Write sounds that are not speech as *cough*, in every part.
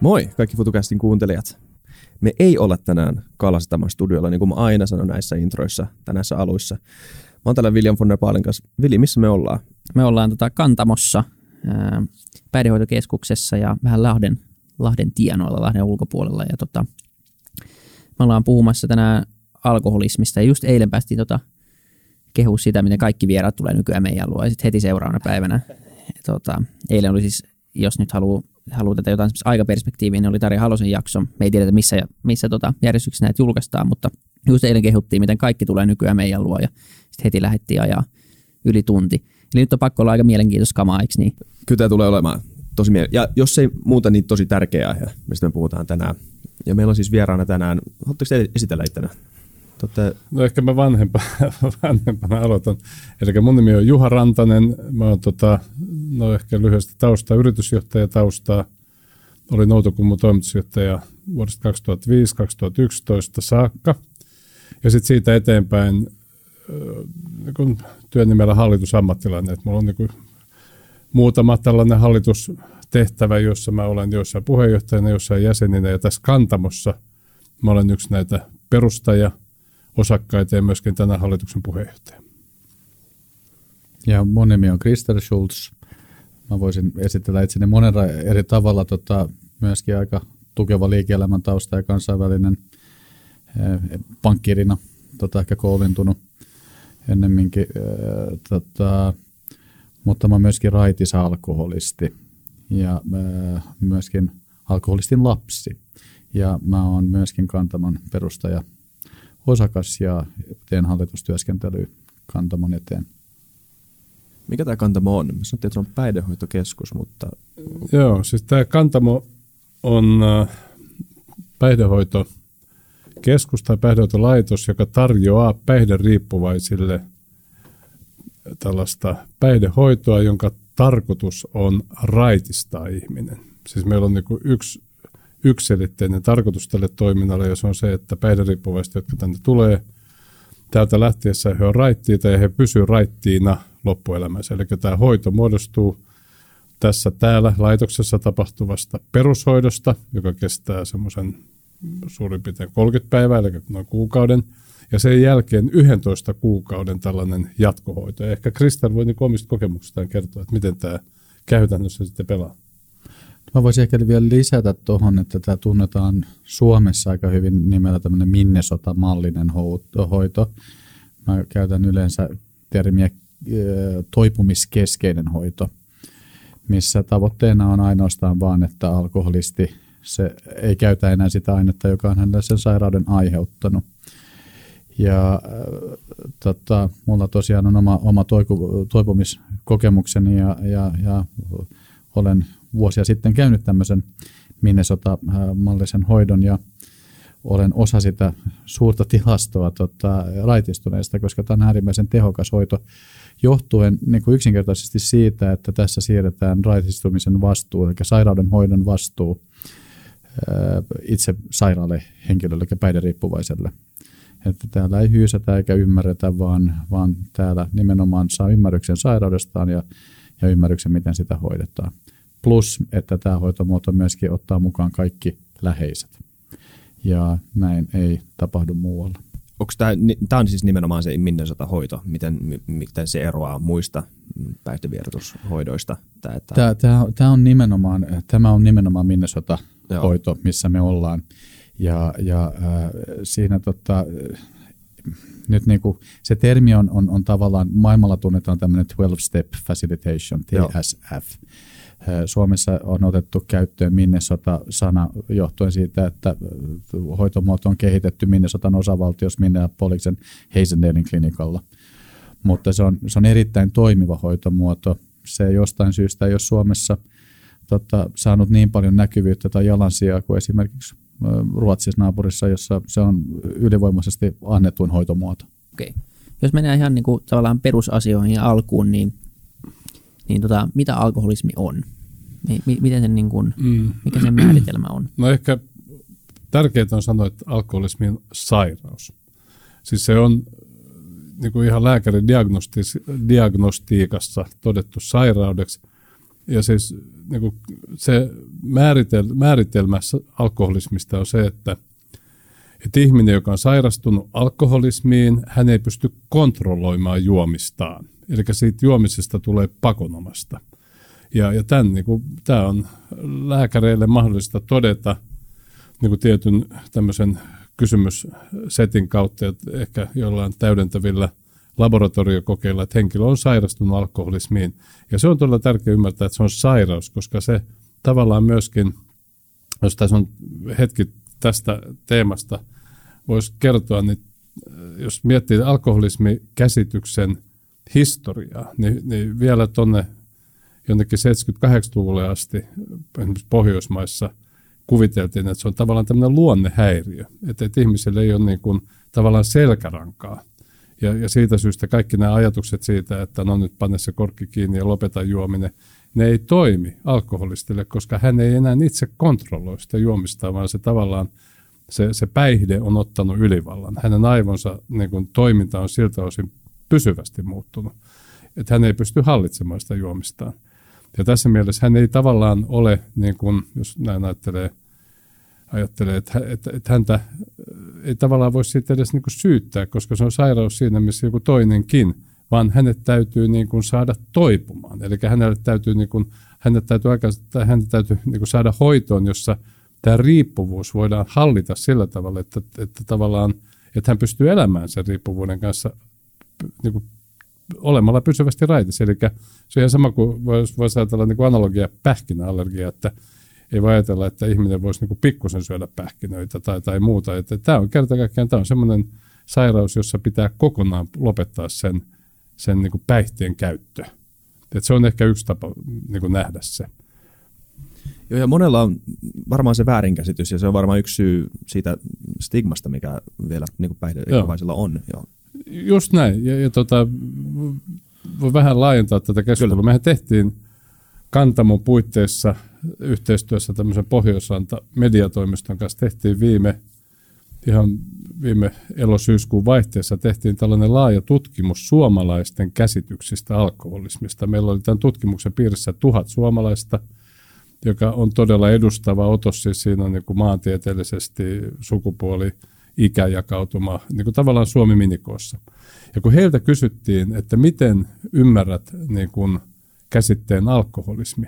Moi kaikki FutuCastin kuuntelijat. Me ei olla tänään Kalastaman studiolla, niin kuin mä aina sanon näissä introissa tai näissä aluissa. Mä oon täällä William von der kanssa. Vili, missä me ollaan? Me ollaan tota Kantamossa, ää, päihdehoitokeskuksessa ja vähän Lahden, Lahden tienoilla, Lahden ulkopuolella. Ja tota, me ollaan puhumassa tänään alkoholismista ja just eilen päästiin tota, kehu sitä, miten kaikki vieraat tulee nykyään meidän luo ja sitten heti seuraavana päivänä. Tota, eilen oli siis, jos nyt haluaa haluaa tätä jotain aikaperspektiiviä, niin oli Tarja Halosen jakso. Me ei tiedetä, missä, missä tota järjestyksessä näitä julkaistaan, mutta just eilen kehuttiin, miten kaikki tulee nykyään meidän luo ja sitten heti lähdettiin ajaa yli tunti. Eli nyt on pakko olla aika mielenkiintoista kamaa, eikö niin? Kyllä tämä tulee olemaan tosi miele- Ja jos ei muuta, niin tosi tärkeä aihe, mistä me puhutaan tänään. Ja meillä on siis vieraana tänään, haluatteko esitellä itsenä? Totte... No ehkä mä vanhempana, *laughs* vanhempana aloitan. Eli mun nimi on Juha Rantanen. Mä oon tota, no ehkä lyhyesti taustaa, yritysjohtaja taustaa. Olin Outokummun toimitusjohtaja vuodesta 2005-2011 saakka. Ja sitten siitä eteenpäin niin työnimellä hallitusammattilainen. Et mulla on niin muutama tällainen hallitustehtävä, jossa mä olen jossain puheenjohtajana, jossain jäseninä. Ja tässä kantamossa mä olen yksi näitä perustaja – osakkaita ja myöskin tänä hallituksen puheenjohtaja. Ja mun nimi on Krister Schulz. Mä voisin esitellä itseni monella eri tavalla, tota, myöskin aika tukeva liike-elämän tausta ja kansainvälinen eh, pankkirina, tota, ehkä kouluntunut ennemminkin, eh, tota, mutta mä myöskin raitis alkoholisti ja eh, myöskin alkoholistin lapsi. Ja mä oon myöskin kantaman perustaja osakas ja teen hallitustyöskentelyä Kantamon eteen. Mikä tämä Kantamo on? Mä sanottiin, että se on päihdehoitokeskus, mutta... Joo, siis tämä Kantamo on äh, päihdehoitokeskus tai päihdehoitolaitos, joka tarjoaa päihderiippuvaisille tällaista päihdehoitoa, jonka tarkoitus on raitistaa ihminen. Siis meillä on niin yksi yksiselitteinen tarkoitus tälle toiminnalle, ja se on se, että päihderiippuvaiset, jotka tänne tulee, täältä lähtiessä he on raittiita ja he pysyvät raittiina loppuelämässä. Eli tämä hoito muodostuu tässä täällä laitoksessa tapahtuvasta perushoidosta, joka kestää semmoisen suurin piirtein 30 päivää, eli noin kuukauden, ja sen jälkeen 11 kuukauden tällainen jatkohoito. Ja ehkä Kristal voi niin omista kokemuksistaan kertoa, että miten tämä käytännössä sitten pelaa. Mä voisin ehkä vielä lisätä tuohon, että tämä tunnetaan Suomessa aika hyvin nimellä tämmöinen Minnesota-mallinen hoito. Mä käytän yleensä termiä toipumiskeskeinen hoito, missä tavoitteena on ainoastaan vaan, että alkoholisti se ei käytä enää sitä ainetta, joka on hänelle sen sairauden aiheuttanut. Ja äh, tota, mulla tosiaan on oma, oma toipumiskokemukseni ja, ja, ja olen vuosia sitten käynyt tämmöisen Minnesota-mallisen hoidon ja olen osa sitä suurta tilastoa tota, raitistuneista, koska tämä on äärimmäisen tehokas hoito johtuen niin kuin yksinkertaisesti siitä, että tässä siirretään raitistumisen vastuu, eli sairauden hoidon vastuu itse sairaalle henkilölle ja päihderiippuvaiselle. Että täällä ei hyysätä eikä ymmärretä, vaan, vaan täällä nimenomaan saa ymmärryksen sairaudestaan ja, ja ymmärryksen, miten sitä hoidetaan. Plus, että tämä hoitomuoto myöskin ottaa mukaan kaikki läheiset. Ja näin ei tapahdu muualla. Onko tämä, tämä on siis nimenomaan se Minnesota-hoito, miten, miten se eroaa muista päihtevierotushoidoista? Tämä, että... tämä, tämä, tämä, on nimenomaan, tämä on nimenomaan Minnesota-hoito, missä me ollaan. Ja, ja äh, siinä tota, nyt niin kuin, se termi on, on, on tavallaan, maailmalla tunnetaan tämmöinen 12-step facilitation, TSF. Joo. Suomessa on otettu käyttöön Minnesota-sana johtuen siitä, että hoitomuoto on kehitetty Minnesotan osavaltiossa Minneapolisen Hazendalein klinikalla. Mutta se on, se on erittäin toimiva hoitomuoto. Se jostain syystä ei ole Suomessa tota, saanut niin paljon näkyvyyttä tai jalansijaa kuin esimerkiksi Ruotsissa naapurissa, jossa se on ylivoimaisesti annetuin hoitomuoto. Okei. Jos mennään ihan niin kuin, tavallaan perusasioihin alkuun, niin, niin tota, mitä alkoholismi on? Miten sen, niin kuin, mm. Mikä sen määritelmä on? No ehkä tärkeää on sanoa, että alkoholismi on sairaus. Siis se on niin kuin ihan lääkärin diagnostiikassa todettu sairaudeksi. Ja siis niin kuin se määritel, määritelmä alkoholismista on se, että, että ihminen, joka on sairastunut alkoholismiin, hän ei pysty kontrolloimaan juomistaan. Eli siitä juomisesta tulee pakonomasta. Ja, ja tämän, niin kuin, tämä on lääkäreille mahdollista todeta niin kuin tietyn tämmöisen kysymyssetin kautta, että ehkä jollain täydentävillä laboratoriokokeilla, että henkilö on sairastunut alkoholismiin. Ja se on todella tärkeää ymmärtää, että se on sairaus, koska se tavallaan myöskin, jos tässä on hetki tästä teemasta, voisi kertoa, niin jos miettii alkoholismikäsityksen historiaa, niin, niin vielä tuonne jonnekin 78-luvulle asti esimerkiksi Pohjoismaissa – kuviteltiin, että se on tavallaan tämmöinen luonnehäiriö, että, että ihmiselle ei ole niin kuin, tavallaan selkärankaa. Ja, ja siitä syystä kaikki nämä ajatukset siitä, että no nyt panne se korkki kiinni ja lopeta juominen, ne ei toimi alkoholistille, koska hän ei enää itse kontrolloi sitä juomista, vaan se tavallaan se, se päihde on ottanut ylivallan. Hänen aivonsa niin kuin, toiminta on siltä osin pysyvästi muuttunut, että hän ei pysty hallitsemaan sitä juomistaan. Ja tässä mielessä hän ei tavallaan ole, niin kuin, jos näin ajattelee, ajattelee että, että, että häntä ei tavallaan voi siitä edes niin kuin syyttää, koska se on sairaus siinä, missä joku toinenkin, vaan hänet täytyy niin kuin saada toipumaan. Eli hänelle täytyy, niin kuin, hänet täytyy, aika, hänet täytyy niin kuin saada hoitoon, jossa tämä riippuvuus voidaan hallita sillä tavalla, että, että tavallaan että hän pystyy elämään sen riippuvuuden kanssa niin kuin olemalla pysyvästi raitissa. Eli se on ihan sama kuin voisi vois ajatella niin kuin analogia pähkinäallergia, että ei voi ajatella, että ihminen voisi niin pikkusen syödä pähkinöitä tai, tai muuta. Että tämä on kerta kaikkiaan tämä on semmoinen sairaus, jossa pitää kokonaan lopettaa sen, sen niin kuin päihteen käyttö. Että se on ehkä yksi tapa niin kuin nähdä se. Joo, ja monella on varmaan se väärinkäsitys, ja se on varmaan yksi syy siitä stigmasta, mikä vielä niin päihderiippuvaisilla on. Joo. Just näin, ja, ja tota, voi vähän laajentaa tätä keskustelua. Kyllä. Mehän tehtiin Kantamon puitteissa yhteistyössä tämmöisen Pohjoisranta mediatoimiston kanssa tehtiin viime, ihan viime elosyyskuun vaihteessa tehtiin tällainen laaja tutkimus suomalaisten käsityksistä alkoholismista. Meillä oli tämän tutkimuksen piirissä tuhat suomalaista, joka on todella edustava otos, siis siinä on niin kuin maantieteellisesti sukupuoli, ikäjakautuma, niin kuin tavallaan Suomi minikoossa. Ja kun heiltä kysyttiin, että miten ymmärrät niin kuin käsitteen alkoholismi,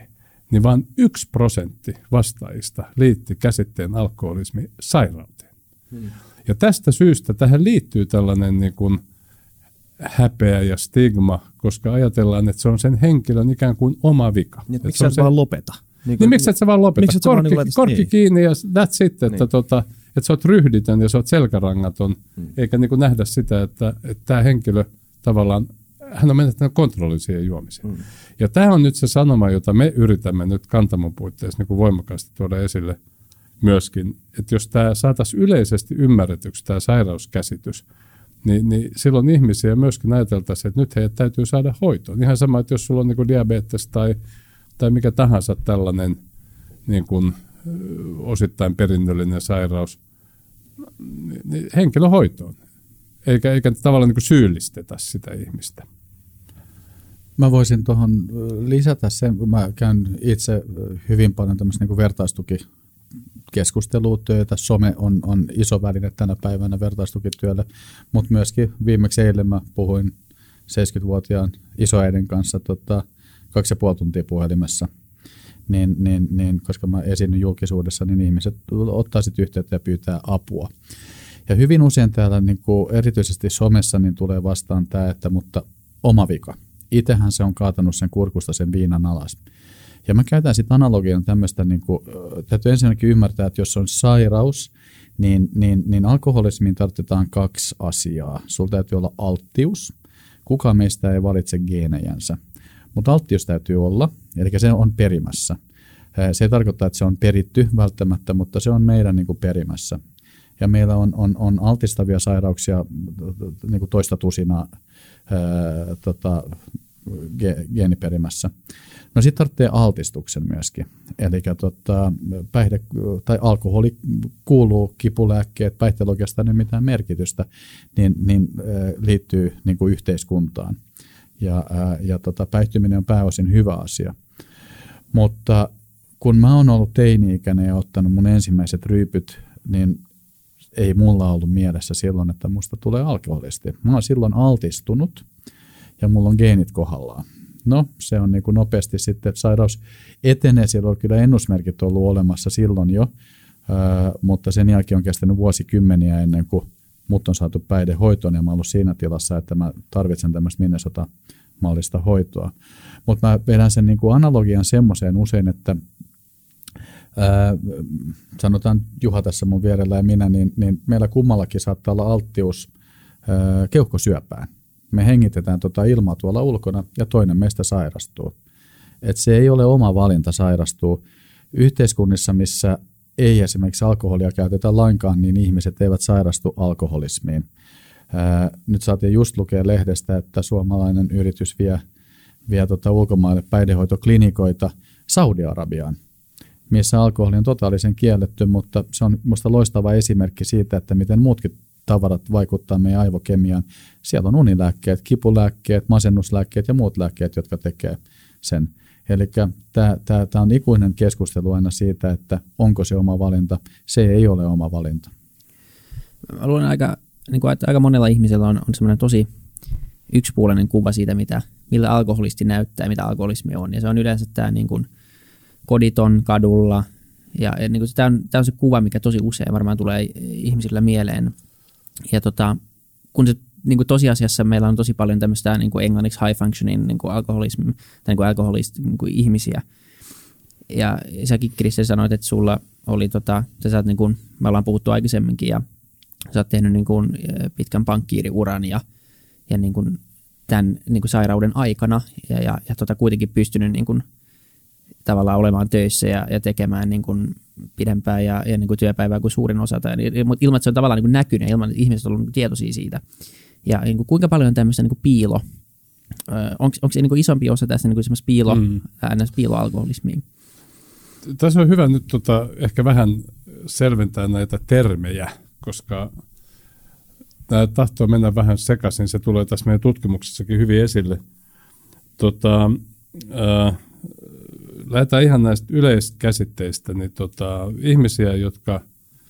niin vain yksi prosentti vastaajista liitti käsitteen alkoholismi sairauteen. Hmm. Ja tästä syystä tähän liittyy tällainen niin kuin häpeä ja stigma, koska ajatellaan, että se on sen henkilön ikään kuin oma vika. Niin, miksi sä se... vaan lopeta? Niin, niin miksi et sä vaan lopeta? Miksi korkki, vaan niin korkki niin. kiinni ja that's it, että, niin. tota, että sä oot ryhditön ja sä oot selkärangaton, hmm. eikä niin kuin nähdä sitä, että, että tämä henkilö tavallaan hän on menettänyt kontrollin siihen juomiseen. Mm. Ja tämä on nyt se sanoma, jota me yritämme nyt kantamon puitteissa niin kuin voimakkaasti tuoda esille myöskin, että jos tämä saataisiin yleisesti ymmärretyksi, tämä sairauskäsitys, niin, niin silloin ihmisiä myöskin ajateltaisiin, että nyt heidät täytyy saada hoitoon. Ihan sama, että jos sulla on niin kuin diabetes tai, tai mikä tahansa tällainen niin kuin, osittain perinnöllinen sairaus, niin henkilöhoitoon. Eikä, eikä tavallaan niin syyllistetä sitä ihmistä. Mä voisin tuohon lisätä sen, kun mä käyn itse hyvin paljon tämmöistä niin vertaistuki keskustelutyötä. Some on, on iso väline tänä päivänä vertaistukityölle, mutta myöskin viimeksi eilen mä puhuin 70-vuotiaan isoäidin kanssa tota, kaksi ja puoli tuntia puhelimessa. Niin, niin, niin, koska mä esiinnyn julkisuudessa, niin ihmiset ottaa sitten yhteyttä ja pyytää apua. Ja hyvin usein täällä, niin kuin erityisesti somessa, niin tulee vastaan tämä, että mutta oma vika – itsehän se on kaatanut sen kurkusta sen viinan alas. Ja mä käytän sitten analogian tämmöistä, niin kuin, täytyy ensinnäkin ymmärtää, että jos on sairaus, niin, niin, niin alkoholismiin tarvitaan kaksi asiaa. Sulla täytyy olla alttius. Kuka meistä ei valitse geenejänsä. Mutta alttius täytyy olla, eli se on perimässä. Se ei tarkoita, että se on peritty välttämättä, mutta se on meidän niin kuin perimässä. Ja meillä on, on, on altistavia sairauksia niin kuin toista tusinaa ää, tota, geeniperimässä. No sitten tarvitsee altistuksen myöskin. Eli tota, päihde, tai alkoholi kuuluu kipulääkkeet, päihteellä oikeastaan ei mitään merkitystä, niin, niin liittyy niin kuin yhteiskuntaan. Ja, ja tota, päihtyminen on pääosin hyvä asia. Mutta kun mä oon ollut teini-ikäinen ja ottanut mun ensimmäiset ryypyt, niin ei mulla ollut mielessä silloin, että musta tulee alkoholisti. Mä oon silloin altistunut ja mulla on geenit kohdallaan. No, se on niin kuin nopeasti sitten, että sairaus etenee. Siellä on kyllä ennusmerkit ollut olemassa silloin jo, mutta sen jälkeen on kestänyt vuosikymmeniä ennen kuin mut on saatu päihdehoitoon ja mä ollut siinä tilassa, että mä tarvitsen tämmöistä Minnesota-mallista hoitoa. Mutta mä vedän sen niin kuin analogian semmoiseen usein, että ää, sanotaan Juha tässä mun vierellä ja minä, niin, niin meillä kummallakin saattaa olla alttius ää, keuhkosyöpään me hengitetään tuota ilmaa tuolla ulkona ja toinen meistä sairastuu. Et se ei ole oma valinta sairastua. Yhteiskunnissa, missä ei esimerkiksi alkoholia käytetä lainkaan, niin ihmiset eivät sairastu alkoholismiin. Nyt saatiin just lukea lehdestä, että suomalainen yritys vie, vie tota ulkomaille päihdehoitoklinikoita Saudi-Arabiaan, missä alkoholi on totaalisen kielletty, mutta se on minusta loistava esimerkki siitä, että miten muutkin tavarat vaikuttaa meidän aivokemiaan. Siellä on unilääkkeet, kipulääkkeet, masennuslääkkeet ja muut lääkkeet, jotka tekee sen. Eli tämä on ikuinen keskustelu aina siitä, että onko se oma valinta. Se ei ole oma valinta. Mä luulen aika, niin kuin, että aika monella ihmisellä on, on semmoinen tosi yksipuolinen kuva siitä, mitä, millä alkoholisti näyttää, mitä alkoholismi on. Ja se on yleensä tämä niin kuin, koditon kadulla. Ja, ja niin kuin, tämä, on, tämä on se kuva, mikä tosi usein varmaan tulee ihmisillä mieleen ja tota, kun se niin kuin tosiasiassa meillä on tosi paljon tämmöistä niin kuin englanniksi high functioning niin kuin alkoholism, tai niin kuin alkoholist, niin kuin ihmisiä. Ja säkin Kristen sanoit, että sulla oli, tota, sä saat, niin kuin, me ollaan puhuttu aikaisemminkin, ja sä oot tehnyt niin kuin, pitkän pankkiiriuran ja, ja niin kuin, tämän niin kuin sairauden aikana, ja, ja, ja tota, kuitenkin pystynyt niin kuin, tavallaan olemaan töissä ja, ja tekemään niin kuin pidempään ja, ja niin kuin työpäivää kuin suurin osa, tai, mutta ilman, että se on tavallaan niin kuin näkynyt, ilman, että ihmiset on ollut tietoisia siitä. Ja niin kuin, kuinka paljon on tämmöistä niin kuin piilo, onko, se niin isompi osa tässä niin kuin piilo, mm. ns. piiloalkoholismiin? Tässä on hyvä nyt tota, ehkä vähän selventää näitä termejä, koska tämä tahtoo mennä vähän sekaisin. Se tulee tässä meidän tutkimuksessakin hyvin esille. Tota, äh, lähdetään ihan näistä yleiskäsitteistä, niin tota, ihmisiä, jotka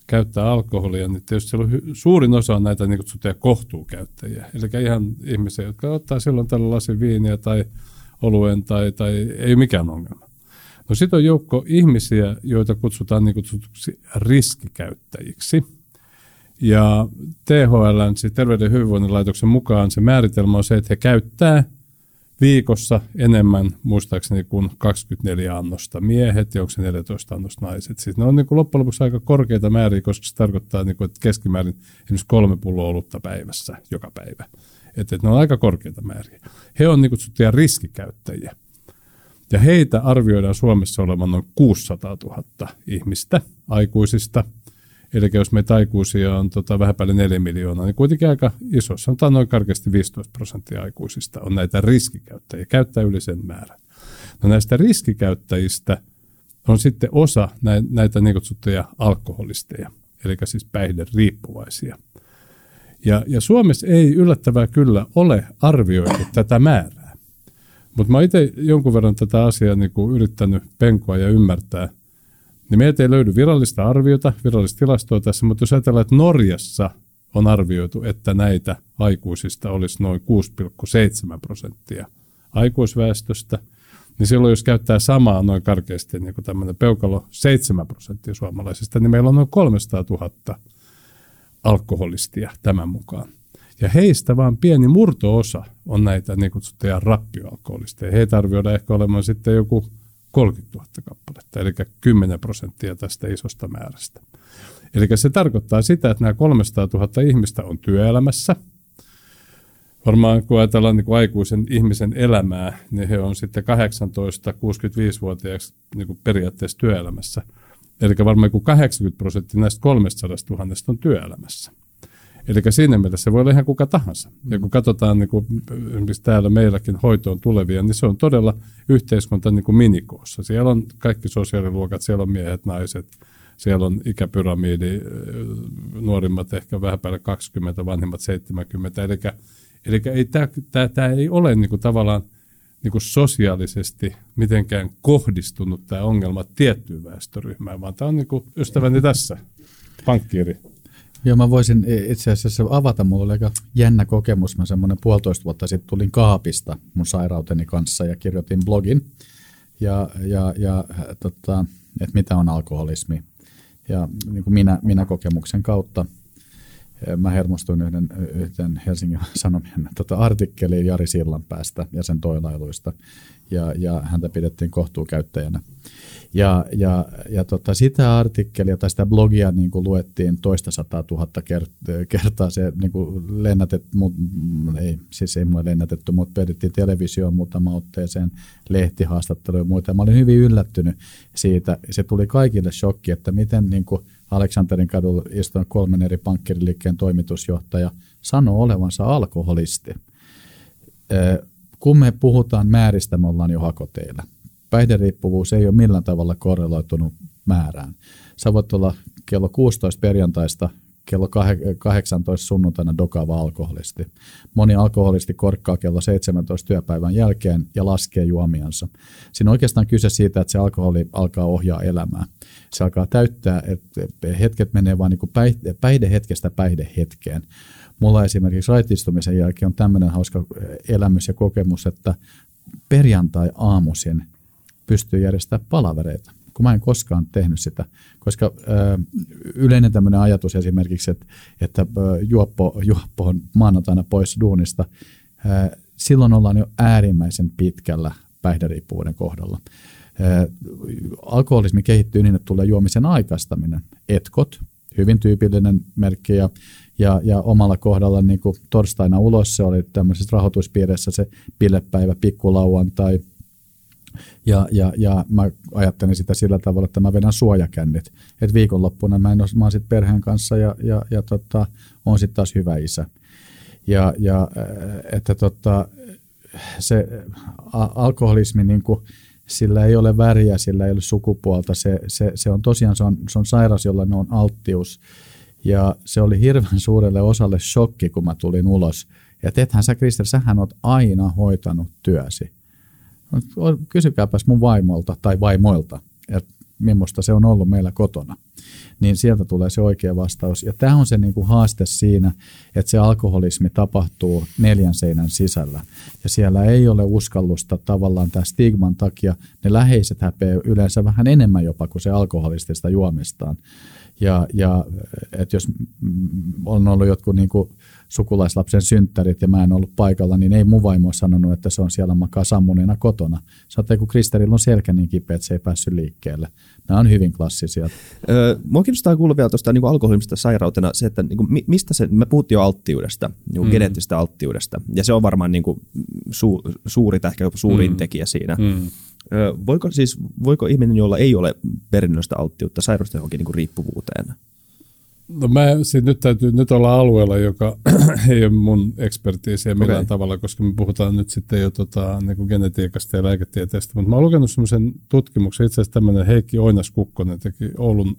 käyttää alkoholia, niin tietysti on suurin osa on näitä niin kutsuttuja kohtuukäyttäjiä. Eli ihan ihmisiä, jotka ottaa silloin tällä lasin viiniä tai oluen tai, tai ei mikään ongelma. No sitten on joukko ihmisiä, joita kutsutaan niin kutsutuksi riskikäyttäjiksi. Ja THL, siis Terveyden hyvinvoinnin laitoksen mukaan se määritelmä on se, että he käyttää – viikossa enemmän muistaakseni kuin 24 annosta miehet ja onko se 14 annosta naiset. Siis ne on niin kuin loppujen lopuksi aika korkeita määriä, koska se tarkoittaa, niin kuin, että keskimäärin esimerkiksi kolme pulloa olutta päivässä joka päivä. Että, että ne on aika korkeita määriä. He on niin kutsuttuja riskikäyttäjiä. Ja heitä arvioidaan Suomessa olevan noin 600 000 ihmistä aikuisista – Eli jos meitä aikuisia on tota, vähän päälle 4 miljoonaa, niin kuitenkin aika iso, sanotaan noin karkeasti 15 prosenttia aikuisista on näitä riskikäyttäjiä, käyttää yli sen määrän. No näistä riskikäyttäjistä on sitten osa näitä niin kutsuttuja alkoholisteja, eli siis päihderiippuvaisia. Ja, ja Suomessa ei yllättävää kyllä ole arvioitu tätä määrää. Mutta mä itse jonkun verran tätä asiaa niin kuin yrittänyt penkoa ja ymmärtää – niin meiltä ei löydy virallista arviota, virallista tilastoa tässä, mutta jos ajatellaan, että Norjassa on arvioitu, että näitä aikuisista olisi noin 6,7 prosenttia aikuisväestöstä, niin silloin jos käyttää samaa noin karkeasti niin kuin tämmöinen peukalo 7 prosenttia suomalaisista, niin meillä on noin 300 000 alkoholistia tämän mukaan. Ja heistä vain pieni murtoosa on näitä niin kutsuttuja rappioalkoholisteja. Heitä arvioidaan ehkä olemaan sitten joku 30 000 kappaletta, eli 10 prosenttia tästä isosta määrästä. Eli se tarkoittaa sitä, että nämä 300 000 ihmistä on työelämässä, varmaan kun ajatellaan niin kuin aikuisen ihmisen elämää, niin he on sitten 18-65-vuotiaaksi niin periaatteessa työelämässä. Eli varmaan kuin 80 prosenttia näistä 300 000 on työelämässä. Eli siinä mielessä se voi olla ihan kuka tahansa. Ja kun katsotaan niin kuin, esimerkiksi täällä meilläkin hoitoon tulevia, niin se on todella yhteiskunta niin kuin minikoossa. Siellä on kaikki sosiaaliluokat, siellä on miehet, naiset, siellä on ikäpyramidi, nuorimmat ehkä vähän päälle 20, vanhimmat 70. Eli, eli ei, tämä, tämä, tämä ei ole niin kuin tavallaan niin kuin sosiaalisesti mitenkään kohdistunut tämä ongelma tiettyyn väestöryhmään, vaan tämä on niin kuin ystäväni tässä, pankkiiri. Joo, mä voisin itse asiassa avata. Mulla oli aika jännä kokemus. Mä semmoinen puolitoista vuotta sitten tulin kaapista mun sairauteni kanssa ja kirjoitin blogin, ja, ja, ja tota, että mitä on alkoholismi. Ja niin kuin minä, minä kokemuksen kautta mä hermostuin yhden, yhden Helsingin *laughs* Sanomien tota, artikkeliin Jari Sillanpäästä ja sen toilailuista, ja, ja häntä pidettiin kohtuukäyttäjänä. Ja, ja, ja tota, sitä artikkelia tai sitä blogia niin kuin luettiin toista sataa tuhatta kertaa. Se niin kuin lennätet, mut, ei, siis ei mulle lennätetty, mutta vedettiin televisioon muutama otteeseen, lehtihaastatteluja ja muita. Mä olin hyvin yllättynyt siitä. Se tuli kaikille shokki, että miten niin kuin Aleksanterin kadulla istunut kolmen eri pankkiriliikkeen toimitusjohtaja sanoo olevansa alkoholisti. Kun me puhutaan määristä, me ollaan jo hakoteilla päihderiippuvuus ei ole millään tavalla korreloitunut määrään. Sä voit olla kello 16 perjantaista kello 18 sunnuntaina dokaava alkoholisti. Moni alkoholisti korkkaa kello 17 työpäivän jälkeen ja laskee juomiansa. Siinä on oikeastaan kyse siitä, että se alkoholi alkaa ohjaa elämää. Se alkaa täyttää, että hetket menee vain niin päihde, päihdehetkestä päihdehetkeen. Mulla esimerkiksi raitistumisen jälkeen on tämmöinen hauska elämys ja kokemus, että perjantai-aamuisin pystyy järjestämään palavereita, kun mä en koskaan tehnyt sitä. Koska ö, yleinen tämmöinen ajatus esimerkiksi, että, että ö, juoppo, juoppo on maanantaina pois duunista, ö, silloin ollaan jo äärimmäisen pitkällä päihderiippuvuuden kohdalla. Ö, alkoholismi kehittyy niin, että tulee juomisen aikaistaminen. Etkot, hyvin tyypillinen merkki ja, ja, ja omalla kohdalla niin kuin torstaina ulos se oli tämmöisessä rahoituspiirissä se pilepäivä, pikkulauantai – ja, ja, ja mä ajattelin sitä sillä tavalla, että mä vedän suojakännit. Että viikonloppuna mä, en ole, mä oon sit perheen kanssa ja, ja, ja tota, on sitten taas hyvä isä. Ja, ja äh, että tota, se alkoholismi, niin kuin, sillä ei ole väriä, sillä ei ole sukupuolta. Se, se, se on tosiaan se on, se on sairaus, jolla on alttius. Ja se oli hirveän suurelle osalle shokki, kun mä tulin ulos. Ja ethän sä, Krister, sähän oot aina hoitanut työsi kysykääpäs mun vaimolta tai vaimoilta, että millaista se on ollut meillä kotona. Niin sieltä tulee se oikea vastaus. Ja tämä on se niin kuin haaste siinä, että se alkoholismi tapahtuu neljän seinän sisällä. Ja siellä ei ole uskallusta tavallaan tämä stigman takia. Ne läheiset häpeä yleensä vähän enemmän jopa kuin se alkoholistista juomistaan. Ja, ja että jos on ollut jotkut niin kuin sukulaislapsen synttärit ja mä en ollut paikalla, niin ei mun vaimo sanonut, että se on siellä makaa sammuneena kotona. Saatte, kun Kristerillä on selkä niin kipeä, että se ei päässyt liikkeelle. Nämä on hyvin klassisia. Öö, mua kiinnostaa kuulla vielä tuosta niin alkoholimista sairautena se, että niin kuin, mistä se, me puhuttiin jo alttiudesta, niin kuin mm. geneettisestä alttiudesta, ja se on varmaan niin kuin, su, suuri tai ehkä jopa suurin mm. tekijä siinä. Mm. Öö, voiko, siis, voiko ihminen, jolla ei ole perinnöstä alttiutta, sairastua johonkin niin kuin riippuvuuteen? No mä siis nyt täytyy nyt olla alueella, joka *clears throat* ei ole mun ekspertiisiä millään okay. tavalla, koska me puhutaan nyt sitten jo tota, niin kuin genetiikasta ja lääketieteestä. Mutta mä oon lukenut semmoisen tutkimuksen, itse asiassa tämmöinen Heikki Oinas-Kukkonen teki Oulun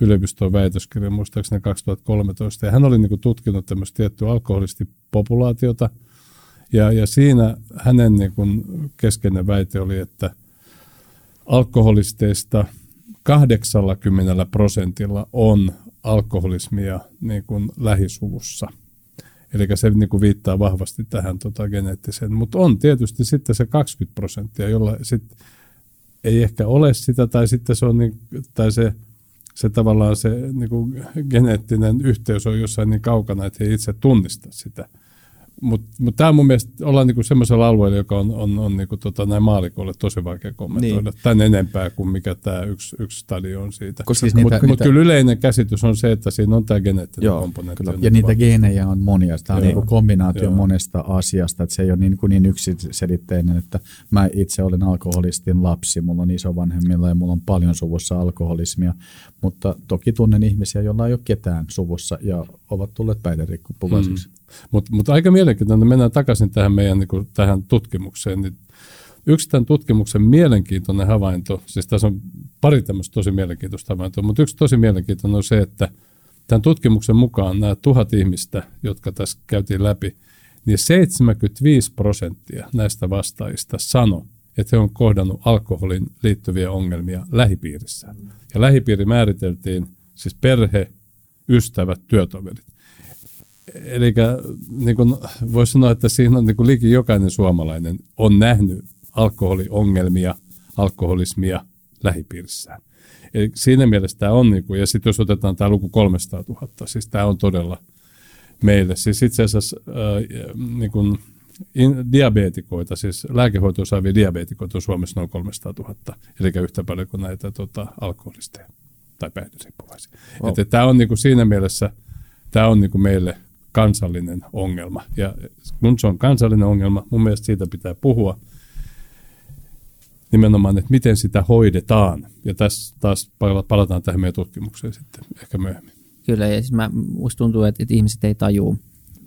yliopiston väitöskirjan muistaakseni 2013. Ja hän oli niin kuin tutkinut tämmöistä tiettyä alkoholistipopulaatiota. Ja, ja siinä hänen niin kuin keskeinen väite oli, että alkoholisteista 80 prosentilla on alkoholismia niin kuin lähisuvussa. Eli se niin kuin viittaa vahvasti tähän tota, geneettiseen. Mutta on tietysti sitten se 20 prosenttia, jolla sit ei ehkä ole sitä, tai sitten se on niin, tai se, se tavallaan se niin kuin geneettinen yhteys on jossain niin kaukana, että he itse tunnista sitä. Mutta mut tämä mun mielestä ollaan niinku semmoisella alueella, joka on, on, on niinku tota, näin maalikolle tosi vaikea kommentoida. Niin. Tän enempää kuin mikä tämä yksi, yksi stadio on siitä. Koska siis mutta niitä- mut kyllä yleinen käsitys on se, että siinä on tämä geneettinen Joo, komponentti. kyllä. Ja niinku niitä geenejä on monia. Tämä on niin kombinaatio Joo. monesta asiasta, että se ei ole niin, kuin niin yksiselitteinen, että mä itse olen alkoholistin lapsi, mulla on isovanhemmilla ja mulla on paljon suvussa alkoholismia, mutta toki tunnen ihmisiä, joilla ei ole ketään suvussa ja ovat tulleet päihderiippuvaisiksi. Mm. Mutta mut aika mielenkiintoinen, mennään takaisin tähän meidän niin kuin, tähän tutkimukseen. Niin yksi tämän tutkimuksen mielenkiintoinen havainto, siis tässä on pari tämmöistä tosi mielenkiintoista havaintoa, mutta yksi tosi mielenkiintoinen on se, että tämän tutkimuksen mukaan nämä tuhat ihmistä, jotka tässä käytiin läpi, niin 75 prosenttia näistä vastaajista sanoi, että he on kohdannut alkoholin liittyviä ongelmia lähipiirissään. Ja lähipiiri määriteltiin siis perhe, ystävät, työtoverit. Eli niin kuin voisi sanoa, että siinä on niin kuin liki jokainen suomalainen on nähnyt alkoholiongelmia, alkoholismia lähipiirissään. Eli siinä mielessä tämä on, niin kuin, ja sitten jos otetaan tämä luku 300 000, siis tämä on todella meille. Siis itse asiassa äh, niin kuin, in, diabeetikoita, siis lääkehoitoa saavia diabeetikoita on Suomessa noin 300 000, eli yhtä paljon kuin näitä tota, alkoholisteja tai päihderiippuvaisia. Wow. Tämä on niin kuin siinä mielessä, tämä on niin kuin meille kansallinen ongelma. Ja kun se on kansallinen ongelma, mun mielestä siitä pitää puhua nimenomaan, että miten sitä hoidetaan. Ja tässä taas pala- palataan tähän meidän tutkimukseen sitten ehkä myöhemmin. Kyllä, ja siis mä, musta tuntuu, että, että ihmiset ei tajuu,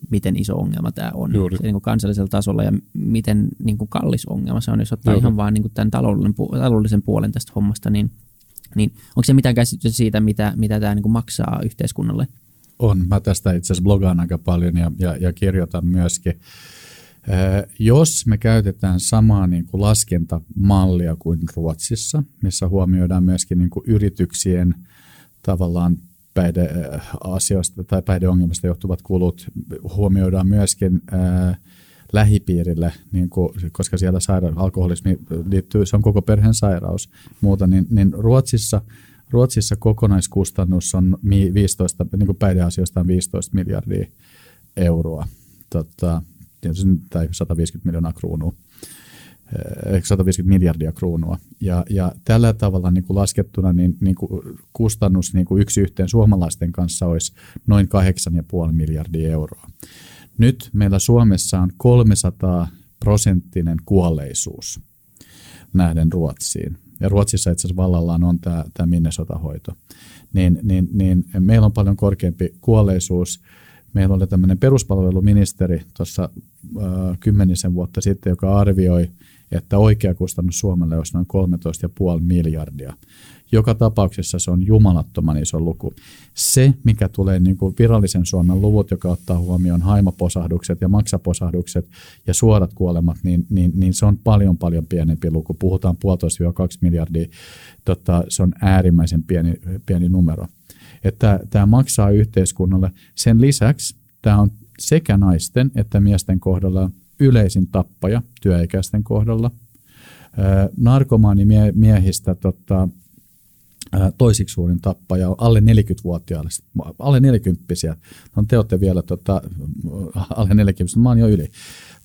miten iso ongelma tämä on Juuri. se, niin kuin kansallisella tasolla ja miten niin kuin kallis ongelma se on, jos ottaa Juuri. ihan vaan niin kuin tämän taloudellisen, pu- taloudellisen puolen tästä hommasta, niin, niin onko se mitään käsitystä siitä, mitä, mitä tämä niin kuin maksaa yhteiskunnalle? On. Mä tästä itse asiassa blogaan aika paljon ja, ja, ja kirjoitan myöskin. Ää, Jos me käytetään samaa niin kuin laskentamallia kuin Ruotsissa, missä huomioidaan myöskin niin kuin yrityksien tavallaan päihdeasioista tai päihdeongelmista johtuvat kulut, huomioidaan myöskin ää, lähipiirille, niin kuin, koska siellä saira- alkoholismi liittyy, se on koko perheen sairaus muuta, niin, niin Ruotsissa, Ruotsissa kokonaiskustannus on mi- 15, niin kuin päihdeasioista on 15 miljardia euroa, tota, tai 150 miljoonaa kruunua. eh, 150 miljardia kruunua. Ja, ja tällä tavalla niin kuin laskettuna niin, niin kuin kustannus niin kuin yksi yhteen suomalaisten kanssa olisi noin 8,5 miljardia euroa. Nyt meillä Suomessa on 300 prosenttinen kuolleisuus nähden Ruotsiin. Ja Ruotsissa itse asiassa vallallaan on tämä, tämä Minnesota-hoito. Niin, niin, niin meillä on paljon korkeampi kuolleisuus. Meillä oli tämmöinen peruspalveluministeri tuossa äh, kymmenisen vuotta sitten, joka arvioi, että oikea kustannus Suomelle olisi noin 13,5 miljardia. Joka tapauksessa se on jumalattoman iso luku. Se, mikä tulee niin kuin virallisen Suomen luvut, joka ottaa huomioon haimoposahdukset ja maksaposahdukset ja suorat kuolemat, niin, niin, niin se on paljon paljon pienempi luku. Puhutaan 1,5-2 miljardia. Tota, se on äärimmäisen pieni, pieni numero. Että tämä maksaa yhteiskunnalle. Sen lisäksi tämä on sekä naisten että miesten kohdalla yleisin tappaja työikäisten kohdalla. Narkomaanimiehistä tota, ää, toisiksi suurin tappaja on alle 40-vuotiaille, alle 40 no te olette vielä tota, alle 40 mä oon jo yli.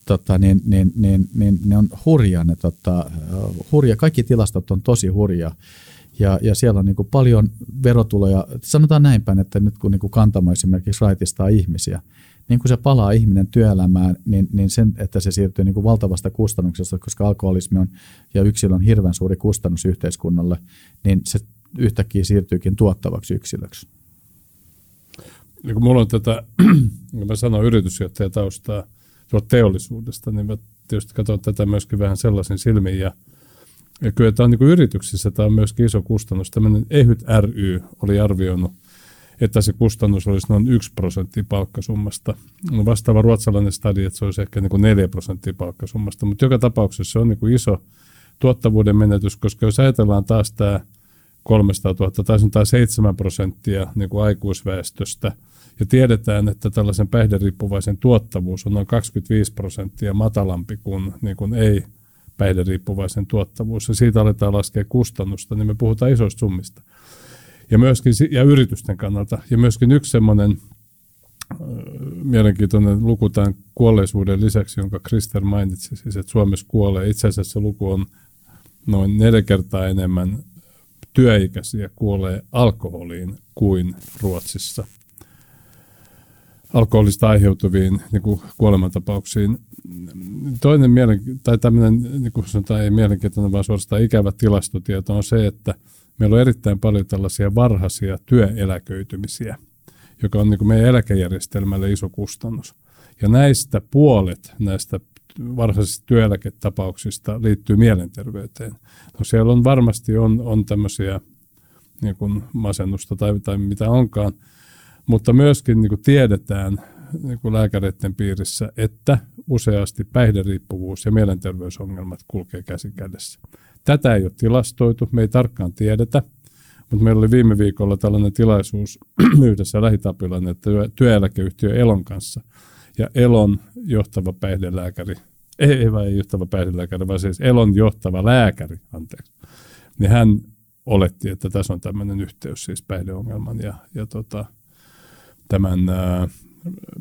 Tota, niin, niin, niin, niin, ne on hurjaa, ne, tota, hurja. kaikki tilastot on tosi hurjaa. Ja, ja siellä on niin kuin paljon verotuloja. Sanotaan näin päin, että nyt kun niin kuin kantamo esimerkiksi raitistaa ihmisiä, niin kun se palaa ihminen työelämään, niin, niin sen, että se siirtyy niin kuin valtavasta kustannuksesta, koska alkoholismi on ja yksilö on hirveän suuri kustannus yhteiskunnalle, niin se yhtäkkiä siirtyykin tuottavaksi yksilöksi. Niin kun mulla on tätä, *clears throat* niin kuin mä sanoin, yritysjohtajataustaa teollisuudesta, niin mä tietysti katson tätä myöskin vähän sellaisin silmin. Ja, ja kyllä tämä on niin kuin yrityksissä, tämä on myöskin iso kustannus. Tämmöinen EHYT ry oli arvioinut, että se kustannus olisi noin 1 prosenttia palkkasummasta. No vastaava ruotsalainen stadi, että se olisi ehkä niin kuin 4 prosenttia palkkasummasta, mutta joka tapauksessa se on niin kuin iso tuottavuuden menetys, koska jos ajatellaan taas tämä 300 000 tai sanotaan 7 prosenttia niin kuin aikuisväestöstä, ja tiedetään, että tällaisen päihderiippuvaisen tuottavuus on noin 25 prosenttia matalampi kuin, niin kuin ei päihderiippuvaisen tuottavuus, ja siitä aletaan laskea kustannusta, niin me puhutaan isoista summista. Ja myöskin ja yritysten kannalta. Ja myöskin yksi semmoinen mielenkiintoinen luku tämän kuolleisuuden lisäksi, jonka Krister mainitsi, siis että Suomessa kuolee. Itse asiassa luku on noin neljä kertaa enemmän työikäisiä kuolee alkoholiin kuin Ruotsissa. Alkoholista aiheutuviin niin kuin kuolemantapauksiin. Toinen mielen, tai tämmöinen, niin kuin sanotaan, ei mielenkiintoinen, vaan suorastaan ikävä tilastotieto on se, että meillä on erittäin paljon tällaisia varhaisia työeläköitymisiä, joka on niin kuin meidän eläkejärjestelmälle iso kustannus. Ja näistä puolet näistä varsinaisista työeläketapauksista liittyy mielenterveyteen. No siellä on varmasti on, on tämmöisiä niin kuin masennusta tai, tai mitä onkaan, mutta myöskin niin kuin tiedetään niin kuin lääkäreiden piirissä, että useasti päihderiippuvuus ja mielenterveysongelmat kulkee käsi kädessä. Tätä ei ole tilastoitu, me ei tarkkaan tiedetä, mutta meillä oli viime viikolla tällainen tilaisuus *clears throat* yhdessä lähitapilan työ, työeläkeyhtiö Elon kanssa – ja Elon johtava päihdelääkäri, ei, ei vai johtava päihdelääkäri, vaan siis Elon johtava lääkäri, anteeksi, niin hän oletti, että tässä on tämmöinen yhteys siis päihdeongelman ja, ja tota, tämän ää,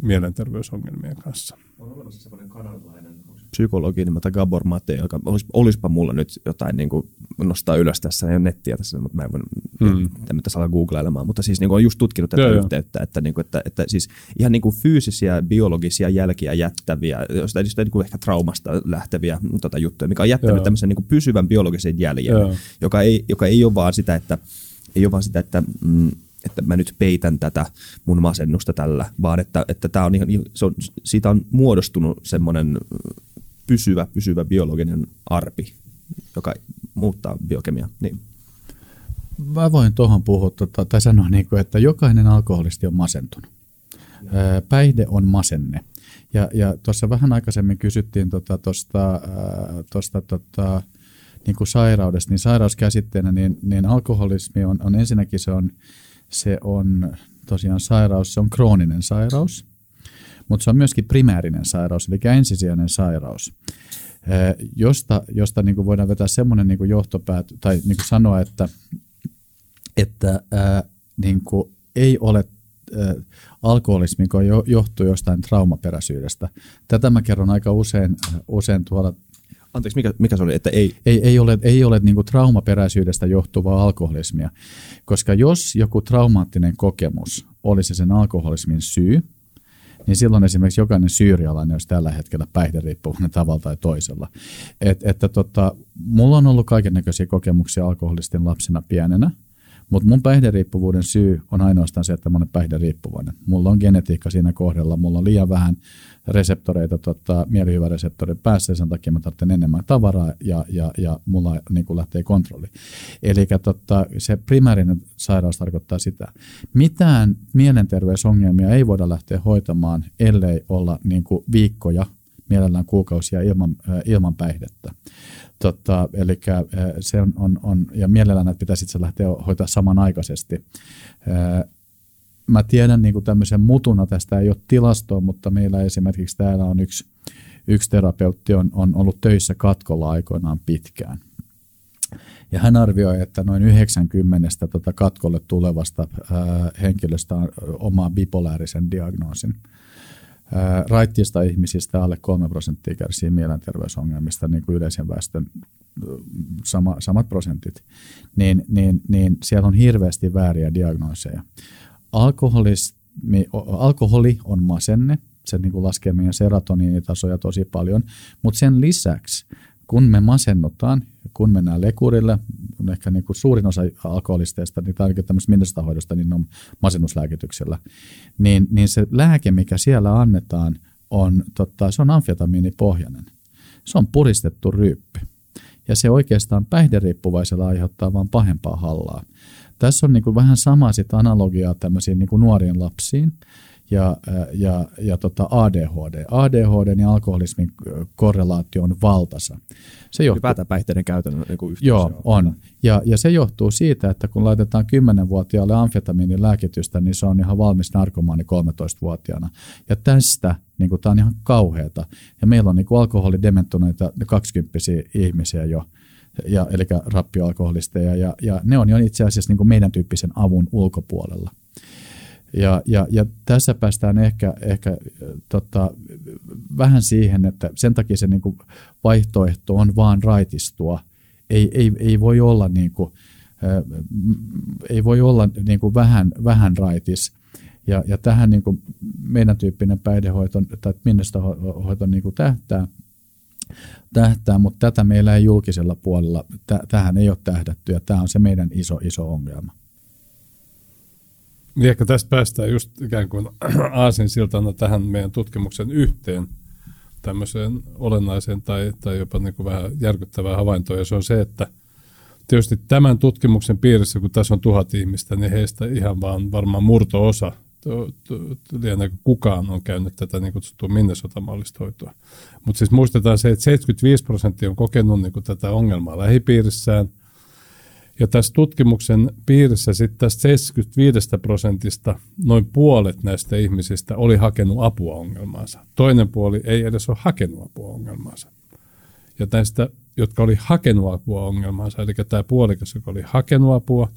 mielenterveysongelmien kanssa. On olemassa sellainen kanadalainen psykologi nimeltä Gabor Mate, joka olis, olispa mulla nyt jotain niin kuin nostaa ylös tässä, ei ole nettiä tässä, mutta mä en voi mm. tässä alkaa googlailemaan, mutta siis niin kuin on just tutkinut tätä joo, yhteyttä, että, niin kuin, että, että siis ihan niin kuin fyysisiä, biologisia jälkiä jättäviä, jostain niin kuin ehkä traumasta lähteviä tota, juttuja, mikä on jättänyt joo. tämmöisen niin kuin pysyvän biologisen jäljen, joka ei, joka ei ole vaan sitä, että ei ole vaan sitä, että mm, että mä nyt peitän tätä mun masennusta tällä, vaan että, että tää on ihan, se on, siitä on muodostunut semmoinen pysyvä, pysyvä biologinen arpi, joka muuttaa biokemiaa. Niin. Mä voin tuohon puhua tota, tai sanoa, niin kuin, että jokainen alkoholisti on masentunut. Päihde on masenne. Ja, ja tuossa vähän aikaisemmin kysyttiin tuosta tota, tosta, tota, niin kuin sairaudesta, niin sairauskäsitteenä, niin, niin alkoholismi on, on ensinnäkin se on, se on tosiaan sairaus, se on krooninen sairaus, mutta se on myöskin primäärinen sairaus, eli ensisijainen sairaus, josta, josta niin kuin voidaan vetää semmoinen niin johtopäät, tai niin kuin sanoa, että, että ää, niin kuin ei ole alkoholismi, johtuu jostain traumaperäisyydestä. Tätä mä kerron aika usein, usein tuolla Anteeksi, mikä, mikä se oli, että ei? Ei, ei ole, ei ole niin traumaperäisyydestä johtuvaa alkoholismia, koska jos joku traumaattinen kokemus olisi sen alkoholismin syy, niin silloin esimerkiksi jokainen syyrialainen olisi tällä hetkellä päihderiippuvainen tavalla tai toisella. Et, että tota, mulla on ollut kaiken näköisiä kokemuksia alkoholistin lapsena pienenä, mutta mun päihderiippuvuuden syy on ainoastaan se, että mä olen päihderiippuvainen. Mulla on genetiikka siinä kohdalla, mulla on liian vähän reseptoreita, tota, mielihyväreseptorin päässä, ja sen takia mä tarvitsen enemmän tavaraa ja, ja, ja mulla niin kuin lähtee kontrolli. Eli tota, se primäärinen sairaus tarkoittaa sitä. Mitään mielenterveysongelmia ei voida lähteä hoitamaan, ellei olla niin kuin viikkoja, mielellään kuukausia ilman, äh, ilman päihdettä. Tota, eli äh, se on, on, on, ja mielellään että pitäisi itse lähteä hoitaa samanaikaisesti. Mä tiedän niin kuin tämmöisen mutuna, tästä ei ole tilastoa, mutta meillä esimerkiksi täällä on yksi, yksi terapeutti on, on ollut töissä katkolla aikoinaan pitkään. Ja hän arvioi, että noin 90 tota katkolle tulevasta ää, henkilöstä on omaa bipolaarisen diagnoosin. Ää, raittista ihmisistä alle 3 prosenttia kärsii mielenterveysongelmista, niin kuin yleisen väestön sama, samat prosentit, niin, niin, niin siellä on hirveästi vääriä diagnooseja alkoholismi, alkoholi on masenne, se niin kuin laskee meidän serotoniinitasoja tosi paljon, mutta sen lisäksi, kun me masennutaan, kun mennään lekurille, ehkä niin kuin suurin osa alkoholisteista, niin tai tämmöistä hoidosta, niin on masennuslääkityksellä, niin, niin se lääke, mikä siellä annetaan, on, totta, se on amfetamiinipohjainen. Se on puristettu ryyppi. Ja se oikeastaan päihderiippuvaisella aiheuttaa vain pahempaa hallaa. Tässä on niin kuin vähän sama sit analogiaa tämmöisiin niin kuin nuoriin lapsiin ja, ja, ja tota ADHD. ADHD ja alkoholismin korrelaatio on valtasa. Se johtuu, Ylipäätään päihteiden käytön niin yhteys. Joo, on. Ja, ja se johtuu siitä, että kun laitetaan 10-vuotiaalle amfetamiinin lääkitystä, niin se on ihan valmis narkomaani 13-vuotiaana. Ja tästä niin kuin, tämä on ihan kauheata. Ja meillä on niin kuin alkoholidementoneita 20 ihmisiä jo, ja, eli rappioalkoholisteja, ja, ja ne on jo itse asiassa niin kuin meidän tyyppisen avun ulkopuolella. Ja, ja, ja tässä päästään ehkä, ehkä tota, vähän siihen, että sen takia se niin kuin vaihtoehto on vaan raitistua. Ei, ei, ei voi olla, niin kuin, ei voi olla niin kuin vähän, vähän raitis. Ja, ja tähän niin kuin meidän tyyppinen päihdehoito tai hoito niin tähtää, tähtää, mutta tätä meillä ei julkisella puolella, tähän ei ole tähdätty ja tämä on se meidän iso, iso ongelma. Niin ehkä tästä päästään just ikään kuin *clears throat* aasinsiltana tähän meidän tutkimuksen yhteen tämmöiseen olennaiseen tai, tai jopa niin kuin vähän järkyttävään havaintoon, ja se on se, että tietysti tämän tutkimuksen piirissä, kun tässä on tuhat ihmistä, niin heistä ihan vaan varmaan murto-osa, liian kukaan on käynyt tätä niin kutsuttua Minnesota-mallista hoitoa. Mutta siis muistetaan se, että 75 prosenttia on kokenut niin kuin tätä ongelmaa lähipiirissään – ja tässä tutkimuksen piirissä sitten tästä 75 prosentista noin puolet näistä ihmisistä oli hakenut apua ongelmaansa. Toinen puoli ei edes ole hakenut apua ongelmaansa. Ja näistä, jotka oli hakenut apua ongelmaansa, eli tämä puolikas, joka oli hakenut apua,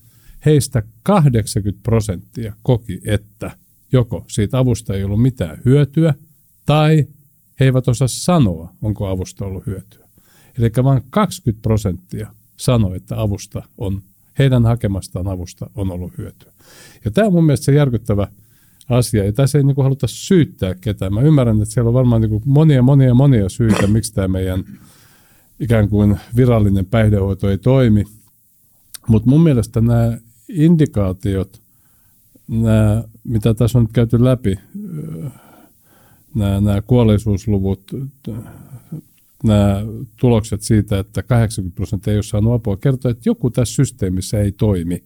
heistä 80 prosenttia koki, että joko siitä avusta ei ollut mitään hyötyä, tai he eivät osaa sanoa, onko avusta ollut hyötyä. Eli vain 20 prosenttia sanoi, että avusta on, heidän hakemastaan avusta on ollut hyötyä. Ja tämä on mun mielestä se järkyttävä asia. Ja tässä ei niin kuin haluta syyttää ketään. Mä ymmärrän, että siellä on varmaan niin kuin monia, monia, monia syitä, miksi tämä meidän ikään kuin virallinen päihdehoito ei toimi. Mutta mun mielestä nämä indikaatiot, nämä, mitä tässä on nyt käyty läpi, nämä, nämä kuolleisuusluvut, nämä tulokset siitä, että 80 prosenttia ei ole saanut apua, kertoo, että joku tässä systeemissä ei toimi.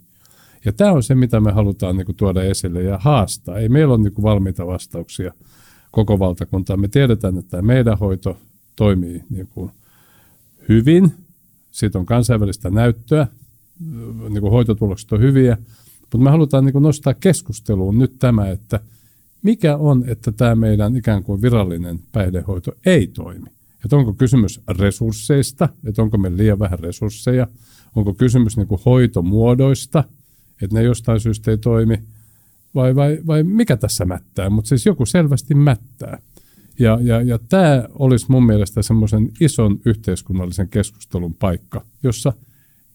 Ja tämä on se, mitä me halutaan niin kuin, tuoda esille ja haastaa. Ei meillä ole niin kuin, valmiita vastauksia koko valtakuntaan. Me tiedetään, että tämä meidän hoito toimii niin kuin, hyvin. Siitä on kansainvälistä näyttöä. Niin kuin, hoitotulokset on hyviä. Mutta me halutaan niin kuin, nostaa keskusteluun nyt tämä, että mikä on, että tämä meidän ikään kuin virallinen päihdehoito ei toimi. Että onko kysymys resursseista, että onko meillä liian vähän resursseja, onko kysymys niin kuin hoitomuodoista, että ne jostain syystä ei toimi, vai, vai, vai mikä tässä mättää, mutta siis joku selvästi mättää. Ja, ja, ja tämä olisi mun mielestä semmoisen ison yhteiskunnallisen keskustelun paikka, jossa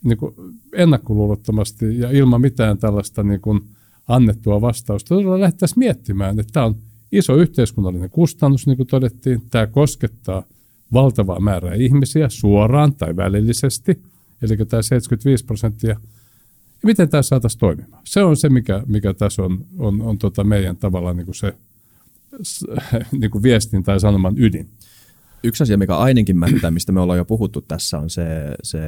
niin kuin ennakkoluulottomasti ja ilman mitään tällaista niin kuin annettua vastausta todella lähdettäisiin miettimään, että tämä on iso yhteiskunnallinen kustannus, niin kuin todettiin, tämä koskettaa – valtavaa määrää ihmisiä suoraan tai välillisesti, eli tämä 75 prosenttia. Ja miten tämä saataisiin toimimaan? Se on se, mikä, mikä tässä on, on, on tota meidän tavallaan niin kuin se *laughs* niin kuin viestin tai sanoman ydin yksi asia, mikä ainakin mättää, mistä me ollaan jo puhuttu tässä, on se, se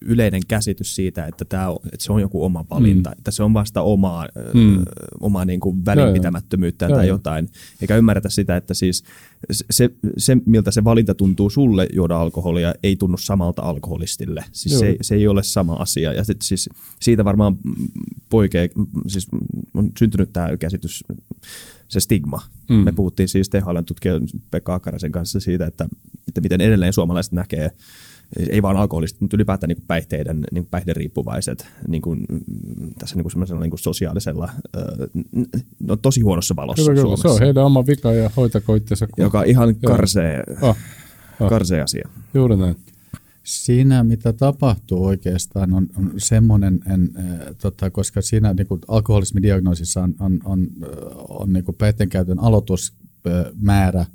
yleinen käsitys siitä, että, tämä, että se on joku oma valinta, mm. että se on vasta omaa, mm. omaa niin kuin välinpitämättömyyttä tai jotain, eikä ymmärretä sitä, että siis se, se, miltä se valinta tuntuu sulle juoda alkoholia, ei tunnu samalta alkoholistille. Siis se, se ei ole sama asia. Ja sit, siis siitä varmaan poikea, siis on syntynyt tämä käsitys se stigma. Mm. Me puhuttiin siis THL tutkijan Pekka Akarasen kanssa siitä, että, että miten edelleen suomalaiset näkee ei vaan alkoholistit, mutta ylipäätään niin päihteiden, niin päihderiippuvaiset niin kuin, tässä niin kuin niin kuin sosiaalisella, no tosi huonossa valossa kyllä, kyllä. Se on heidän oma vika ja hoitako itsensä. Joka on ihan karsee, oh, oh. karsee asia. Juuri näin. Siinä, mitä tapahtuu oikeastaan, on, on semmoinen, en, äh, tota, koska siinä niin kuin alkoholismidiagnoosissa on, on, on, on niin päihteen käytön aloitusmäärä,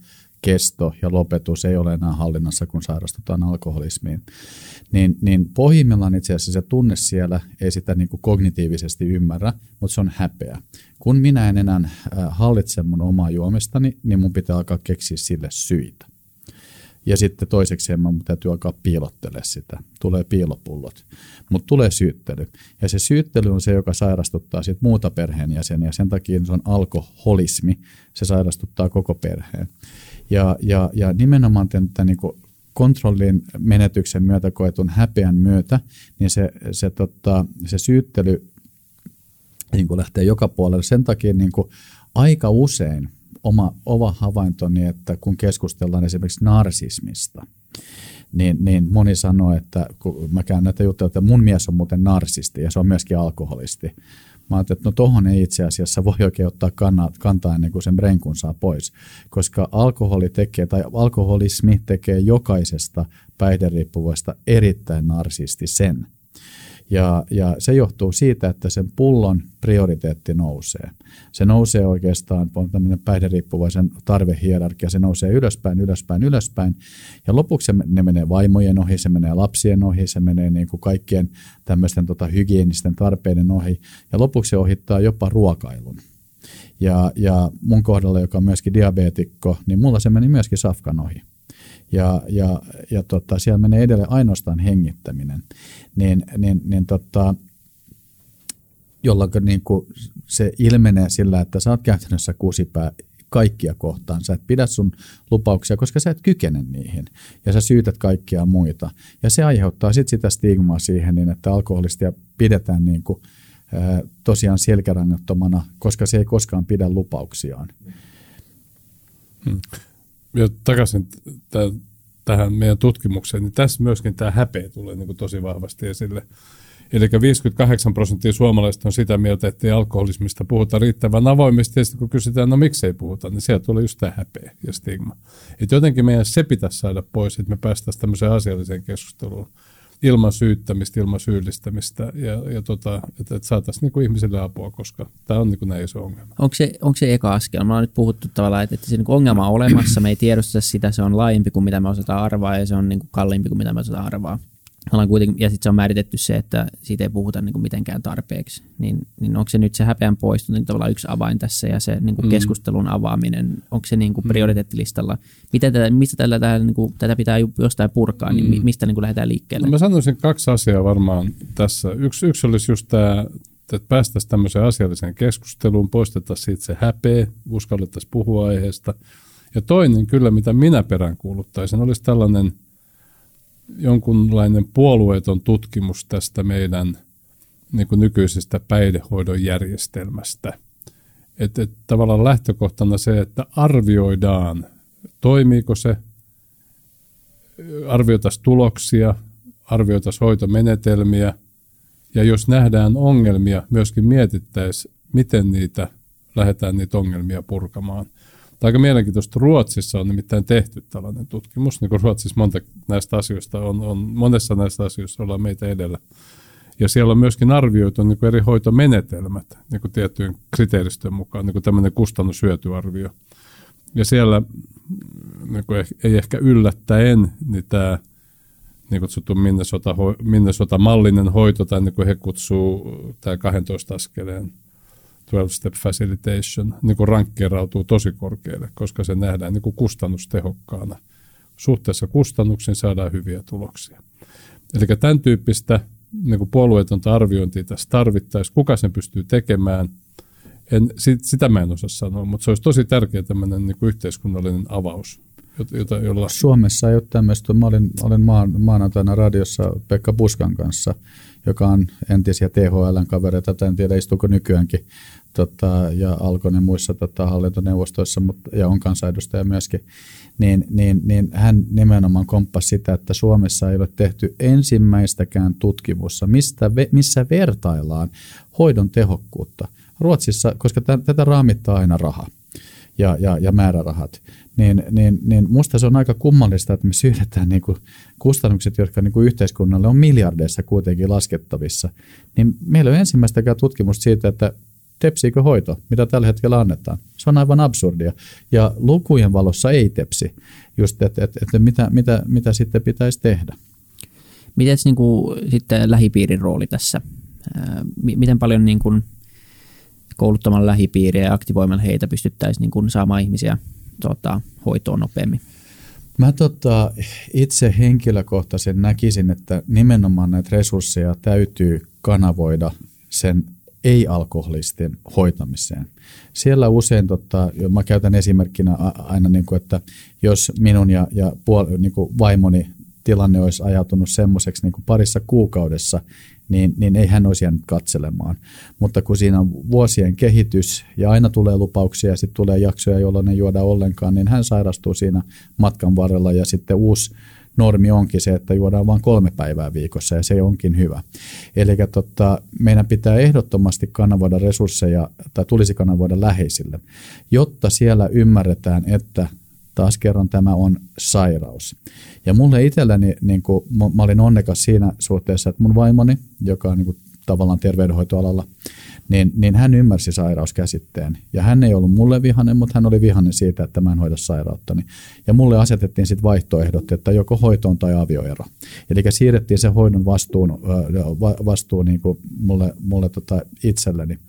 kesto ja lopetus ei ole enää hallinnassa, kun sairastutaan alkoholismiin. Niin, niin pohjimmillaan itse asiassa se tunne siellä ei sitä niin kuin kognitiivisesti ymmärrä, mutta se on häpeä. Kun minä en enää hallitse mun omaa juomistani, niin mun pitää alkaa keksiä sille syitä. Ja sitten toiseksi mun täytyy alkaa piilottele sitä. Tulee piilopullot. Mutta tulee syyttely. Ja se syyttely on se, joka sairastuttaa sit muuta perheenjäseniä. Sen takia se on alkoholismi. Se sairastuttaa koko perheen. Ja, ja, ja nimenomaan tämän niin kontrollin menetyksen myötä koetun häpeän myötä, niin se, se, tota, se syyttely niin lähtee joka puolelle. Sen takia niin aika usein oma, oma havaintoni, että kun keskustellaan esimerkiksi narsismista, niin, niin moni sanoo, että kun mä käyn näitä juttuja, että mun mies on muuten narsisti ja se on myöskin alkoholisti. Mä ajattelin, että no tohon ei itse asiassa voi oikein ottaa kantaa ennen kuin sen brenkun saa pois, koska alkoholi tekee tai alkoholismi tekee jokaisesta päihderiippuvaista erittäin narsistisen. Ja, ja se johtuu siitä, että sen pullon prioriteetti nousee. Se nousee oikeastaan, on tämmöinen päihderiippuvaisen tarvehierarkia, se nousee ylöspäin, ylöspäin, ylöspäin. Ja lopuksi se, ne menee vaimojen ohi, se menee lapsien ohi, se menee niin kuin kaikkien tämmöisten tota, hygienisten tarpeiden ohi. Ja lopuksi se ohittaa jopa ruokailun. Ja, ja mun kohdalla, joka on myöskin diabeetikko, niin mulla se meni myöskin safkan ohi ja, ja, ja tota, siellä menee edelleen ainoastaan hengittäminen, niin, niin, niin tota, jolloin niin kuin se ilmenee sillä, että sä oot käytännössä kusipää kaikkia kohtaan. Sä et pidä sun lupauksia, koska sä et kykene niihin. Ja sä syytät kaikkia muita. Ja se aiheuttaa sitten sitä stigmaa siihen, niin että alkoholistia pidetään niin kuin, ää, tosiaan selkärangattomana, koska se ei koskaan pidä lupauksiaan. Hmm ja takaisin t- tähän meidän tutkimukseen, niin tässä myöskin tämä häpeä tulee niin kuin tosi vahvasti esille. Eli 58 prosenttia suomalaisista on sitä mieltä, että ei alkoholismista puhuta riittävän avoimesti, ja sitten kun kysytään, no miksei puhuta, niin sieltä tulee just tämä häpeä ja stigma. Että jotenkin meidän se pitäisi saada pois, että me päästäisiin tämmöiseen asialliseen keskusteluun ilman syyttämistä, ilman syyllistämistä ja, ja tota, että, että saataisiin niin ihmisille apua, koska tämä on niin näin iso ongelma. Onko se, onko se eka askel? Me on nyt puhuttu tavallaan, että, että se niin ongelma on olemassa, me ei tiedosta sitä, se on laajempi kuin mitä me osataan arvaa ja se on niin kuin kalliimpi kuin mitä me osataan arvaa ollaan kuitenkin, ja sitten se on määritetty se, että siitä ei puhuta niin kuin mitenkään tarpeeksi, niin, niin onko se nyt se häpeän poisto niin tavallaan yksi avain tässä ja se niin kuin mm. keskustelun avaaminen, onko se niin kuin mm. prioriteettilistalla? Miten tätä, mistä tällä, tällä, niin kuin, tätä pitää jostain purkaa, niin mm. mistä niin kuin lähdetään liikkeelle? No mä sanoisin kaksi asiaa varmaan tässä. Yksi, yksi olisi just tämä, että päästäisiin tämmöiseen asialliseen keskusteluun, poistettaisiin siitä se häpeä, uskallettaisiin puhua aiheesta. Ja toinen kyllä, mitä minä peräänkuuluttaisin, olisi tällainen – jonkunlainen puolueeton tutkimus tästä meidän niin kuin nykyisestä päihdehoidon järjestelmästä. Että et, tavallaan lähtökohtana se, että arvioidaan, toimiiko se, arvioitaisiin tuloksia, arvioitaisiin hoitomenetelmiä, ja jos nähdään ongelmia, myöskin mietittäisiin, miten niitä lähdetään niitä ongelmia purkamaan – Tämä aika mielenkiintoista. Ruotsissa on nimittäin tehty tällainen tutkimus. Niin kuin Ruotsissa monta näistä asioista on, on, monessa näistä asioista ollaan meitä edellä. Ja siellä on myöskin arvioitu niin kuin eri hoitomenetelmät niin kuin tiettyjen kriteeristön mukaan, niin kuin tämmöinen kustannushyötyarvio. Ja siellä niin kuin ei ehkä yllättäen, niin tämä niin kutsuttu Minnesota, Minnesota-mallinen hoito, tai niin kuin he kutsuu tämä 12 askeleen 12-step facilitation niin kuin rankkeerautuu tosi korkealle, koska se nähdään niin kuin kustannustehokkaana. Suhteessa kustannuksiin saadaan hyviä tuloksia. Eli tämän tyyppistä niin kuin puolueetonta arviointia tässä tarvittaisiin. Kuka sen pystyy tekemään? En, sitä mä en osaa sanoa, mutta se olisi tosi tärkeä tämmöinen niin kuin yhteiskunnallinen avaus. Jota, jolla... Suomessa ei ole tämmöistä. Mä olin, olin maan, maanantaina radiossa Pekka Puskan kanssa, joka on entisiä THLn kavereita, en tiedä istuuko nykyäänkin tota, ja Alkonen muissa tota, hallintoneuvostoissa mutta, ja on kansanedustaja myöskin, niin, niin, niin hän nimenomaan komppasi sitä, että Suomessa ei ole tehty ensimmäistäkään tutkimusta, mistä, missä vertaillaan hoidon tehokkuutta. Ruotsissa, koska t- tätä raamittaa aina raha ja, ja, ja määrärahat, niin, niin, niin musta se on aika kummallista, että me syydetään niin kuin kustannukset, jotka niin kuin yhteiskunnalle on miljardeissa kuitenkin laskettavissa. Niin meillä on ensimmäistäkään tutkimusta siitä, että tepsiikö hoito, mitä tällä hetkellä annetaan. Se on aivan absurdia. Ja lukujen valossa ei tepsi, just että et, et, mitä, mitä, mitä sitten pitäisi tehdä. Miten niin sitten lähipiirin rooli tässä? miten paljon niin kuin, kouluttamalla lähipiiriä ja aktivoimalla heitä pystyttäisiin niin kuin, saamaan ihmisiä tota, hoitoon nopeammin? Mä tota, itse henkilökohtaisen näkisin, että nimenomaan näitä resursseja täytyy kanavoida sen ei-alkoholisten hoitamiseen. Siellä usein, tota, mä käytän esimerkkinä aina, niin kuin, että jos minun ja, ja puol, niin kuin vaimoni tilanne olisi ajatunut semmoiseksi niin parissa kuukaudessa, niin, niin ei hän olisi jäänyt katselemaan. Mutta kun siinä on vuosien kehitys ja aina tulee lupauksia ja sitten tulee jaksoja, jolloin ei juoda ollenkaan, niin hän sairastuu siinä matkan varrella ja sitten uusi normi onkin se, että juodaan vain kolme päivää viikossa ja se onkin hyvä. Eli tota, meidän pitää ehdottomasti kanavoida resursseja tai tulisi kanavoida läheisille, jotta siellä ymmärretään, että taas kerran tämä on sairaus. Ja mulle itselläni, niin kuin, mä olin onnekas siinä suhteessa, että mun vaimoni, joka on niin kuin, tavallaan terveydenhoitoalalla, niin, niin hän ymmärsi sairauskäsitteen. Ja hän ei ollut mulle vihainen, mutta hän oli vihainen siitä, että mä en hoida sairauttani. Ja mulle asetettiin sitten vaihtoehdot, että joko hoitoon tai avioero. Eli siirrettiin se hoidon vastuun, vastuu niin kuin mulle, mulle tota itselleni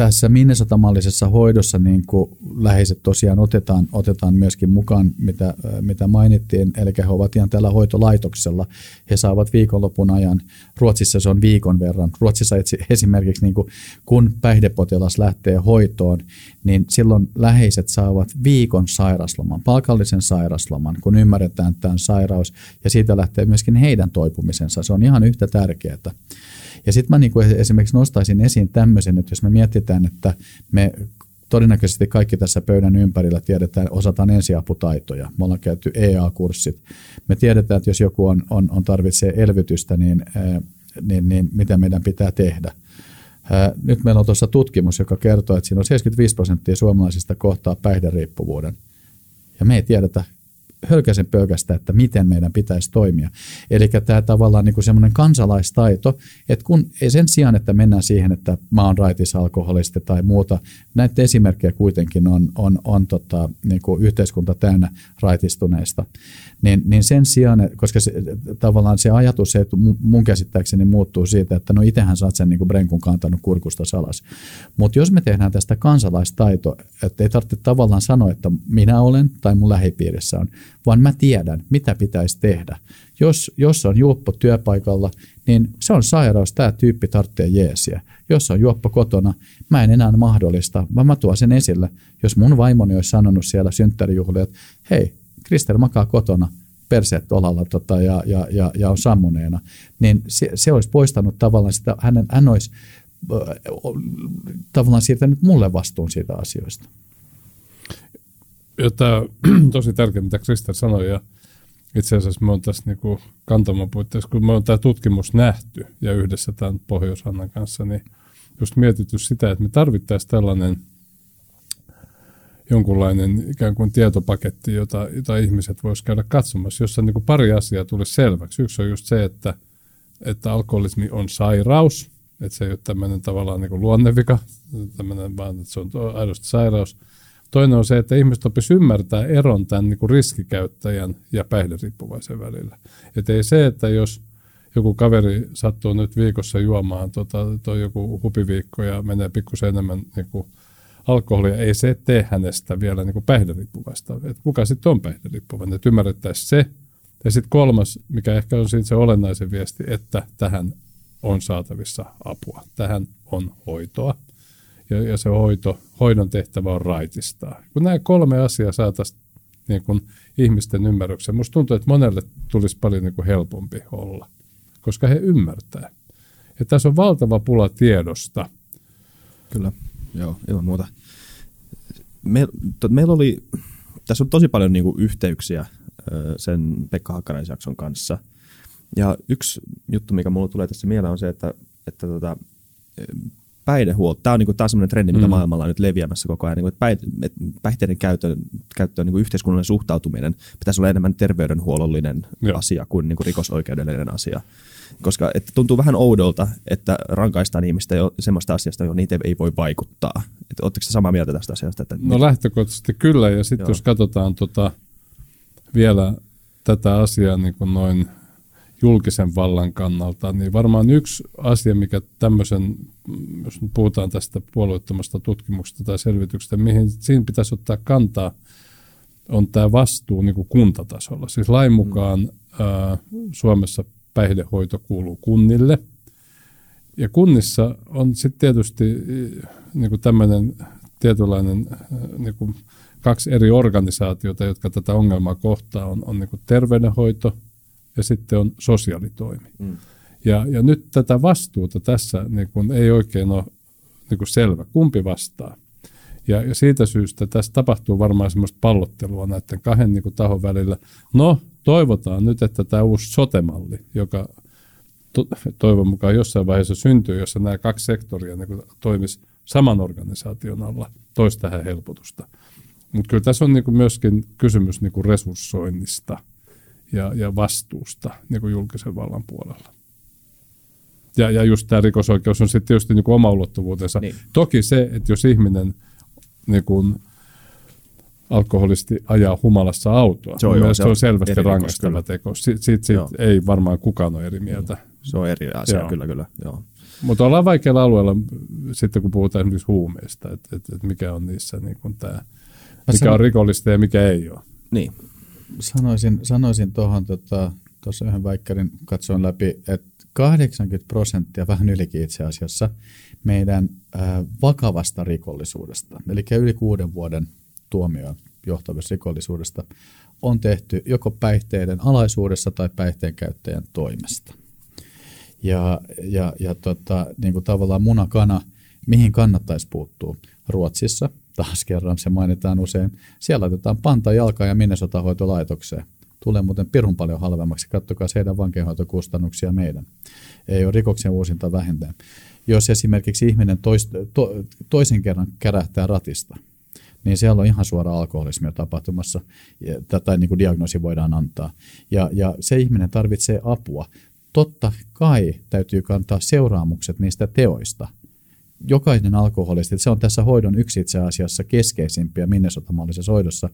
tässä Minnesota-mallisessa hoidossa niin kuin läheiset tosiaan otetaan, otetaan myöskin mukaan, mitä, mitä mainittiin, eli he ovat ihan tällä hoitolaitoksella. He saavat viikonlopun ajan, Ruotsissa se on viikon verran. Ruotsissa esimerkiksi niin kuin, kun päihdepotilas lähtee hoitoon, niin silloin läheiset saavat viikon sairasloman, palkallisen sairasloman, kun ymmärretään tämän sairaus, ja siitä lähtee myöskin heidän toipumisensa. Se on ihan yhtä tärkeää. Ja sitten mä niin esimerkiksi nostaisin esiin tämmöisen, että jos me mietitään, että me todennäköisesti kaikki tässä pöydän ympärillä tiedetään, osataan ensiaputaitoja. Me ollaan käyty EA-kurssit. Me tiedetään, että jos joku on, on, on tarvitsee elvytystä, niin, niin, niin mitä meidän pitää tehdä. Nyt meillä on tuossa tutkimus, joka kertoo, että siinä on 75 prosenttia suomalaisista kohtaa päihderiippuvuuden. Ja me ei tiedetä hölkäsen pölkästä, että miten meidän pitäisi toimia. Eli tämä tavallaan niin semmoinen kansalaistaito, että kun sen sijaan, että mennään siihen, että mä oon raitis tai muuta, näitä esimerkkejä kuitenkin on, on, on tota, niin kuin yhteiskunta täynnä raitistuneista, niin, niin sen sijaan, koska se, tavallaan se ajatus, se, että mun käsittääkseni muuttuu siitä, että no itsehän sä oot sen niin brenkun kantanut kurkusta salas. Mutta jos me tehdään tästä kansalaistaito, että ei tarvitse tavallaan sanoa, että minä olen tai mun lähipiirissä on, vaan mä tiedän, mitä pitäisi tehdä. Jos, jos on juoppo työpaikalla, niin se on sairaus, tämä tyyppi tarvitsee jeesiä. Jos on juoppo kotona, mä en enää mahdollista, vaan mä tuon sen esille. Jos mun vaimoni olisi sanonut siellä synttärijuhlia, että hei, Kristel makaa kotona, perseet olalla tota, ja, ja, ja, ja on sammuneena, niin se, se olisi poistanut tavallaan sitä, hänen, hän olisi äh, tavallaan siirtänyt mulle vastuun siitä asioista. Tämä *clears throat* tosi tärkeää, mitä Kristel sanoi, ja itse asiassa me on tässä niin kantaman puitteissa, kun me on tämä tutkimus nähty ja yhdessä tämän pohjois kanssa, niin just mietitty sitä, että me tarvittaisiin tällainen – jonkunlainen ikään kuin tietopaketti, jota, jota ihmiset voisivat käydä katsomassa, jossa niin kuin pari asiaa tulisi selväksi. Yksi on just se, että, että alkoholismi on sairaus, että se ei ole tämmöinen tavallaan niin kuin luonnevika, tämmöinen vaan, että se on aidosti sairaus. Toinen on se, että ihmiset opisivat ymmärtää eron tämän niin kuin riskikäyttäjän ja päihderiippuvaisen välillä. Että ei se, että jos joku kaveri sattuu nyt viikossa juomaan tota, toi joku hupiviikko ja menee pikkusen enemmän niin kuin alkoholia, ei se tee hänestä vielä niin päihderiippuvaista. Että kuka sitten on päihderiippuvainen, että ymmärrettäisiin se. Ja sitten kolmas, mikä ehkä on siitä se olennaisen viesti, että tähän on saatavissa apua. Tähän on hoitoa. Ja, ja se hoito, hoidon tehtävä on raitistaa. Kun nämä kolme asiaa saataisiin niin kuin ihmisten ymmärrykseen, musta tuntuu, että monelle tulisi paljon niin kuin helpompi olla, koska he ymmärtää. Ja tässä on valtava pula tiedosta. Kyllä. Joo, ilman muuta. Me, to, meillä oli, tässä on tosi paljon niinku yhteyksiä sen Pekka Hakkaraisjakson kanssa. Ja yksi juttu, mikä mulle tulee tässä mieleen, on se, että, että tota, päihdehuolto, tämä on, niinku, sellainen trendi, mitä mm. maailmalla on nyt leviämässä koko ajan, niinku, että päihteiden käyttöön, käyttöön niinku yhteiskunnallinen suhtautuminen pitäisi olla enemmän terveydenhuollollinen Joo. asia kuin niinku rikosoikeudellinen asia koska että tuntuu vähän oudolta, että rankaistaan ihmistä jo semmoista asiasta, johon niitä ei voi vaikuttaa. Oletteko samaa mieltä tästä asiasta? Että no lähtökohtaisesti kyllä, ja sitten jos katsotaan tota, vielä tätä asiaa niin kuin noin julkisen vallan kannalta, niin varmaan yksi asia, mikä tämmöisen, jos nyt puhutaan tästä puolueettomasta tutkimuksesta tai selvityksestä, mihin siinä pitäisi ottaa kantaa, on tämä vastuu niin kuin kuntatasolla. Siis lain mukaan ää, Suomessa päihdehoito kuuluu kunnille. Ja kunnissa on sitten tietysti niin kuin tämmöinen tietynlainen niin kuin kaksi eri organisaatiota, jotka tätä ongelmaa kohtaa, on, on niin kuin terveydenhoito ja sitten on sosiaalitoimi. Mm. Ja, ja nyt tätä vastuuta tässä niin kuin ei oikein ole niin kuin selvä, kumpi vastaa. Ja, ja siitä syystä tässä tapahtuu varmaan semmoista pallottelua näiden kahden niin kuin, tahon välillä. No, toivotaan nyt, että tämä uusi sotemalli, joka to, toivon mukaan jossain vaiheessa syntyy, jossa nämä kaksi sektoria niin toimisi saman organisaation alla, toisi tähän helpotusta. Mutta kyllä tässä on niin kuin myöskin kysymys niin kuin resurssoinnista ja, ja vastuusta niin kuin julkisen vallan puolella. Ja, ja just tämä rikosoikeus on sitten tietysti niin kuin oma ulottuvuutensa. Niin. Toki se, että jos ihminen niin kuin alkoholisti ajaa humalassa autoa, se on, joo, se on selvästi rangaistava teko. Siitä, siitä, siitä ei varmaan kukaan ole eri mieltä. Se on eri asia, joo. kyllä, kyllä. Joo. Mutta ollaan vaikealla alueella sitten, kun puhutaan esimerkiksi huumeista, että et, et mikä on niissä niin kuin tämä, mikä sanon, on rikollista ja mikä ei ole. Niin. Sanoisin, sanoisin tuohon, tuossa yhden väikkärin katsoin läpi, että 80 prosenttia, vähän ylikin itse asiassa, meidän vakavasta rikollisuudesta, eli yli kuuden vuoden tuomioon johtavasta rikollisuudesta, on tehty joko päihteiden alaisuudessa tai päihteen käyttäjän toimesta. Ja, ja, ja tota, niin kuin tavallaan munakana, mihin kannattaisi puuttua? Ruotsissa, taas kerran se mainitaan usein, siellä laitetaan panta jalka ja minnesotahoitolaitokseen. Tulee muuten pirun paljon halvemmaksi, kattokaa heidän vankeinhoitokustannuksia meidän. Ei ole rikoksen uusinta vähintään. Jos esimerkiksi ihminen tois, to, toisen kerran kärähtää ratista, niin siellä on ihan suora alkoholismia tapahtumassa, tai niin kuin diagnoosi voidaan antaa. Ja, ja se ihminen tarvitsee apua totta kai täytyy kantaa seuraamukset niistä teoista. Jokainen alkoholisti, se on tässä hoidon yksi itse asiassa keskeisimpiä minnesotamallisessa hoidossa,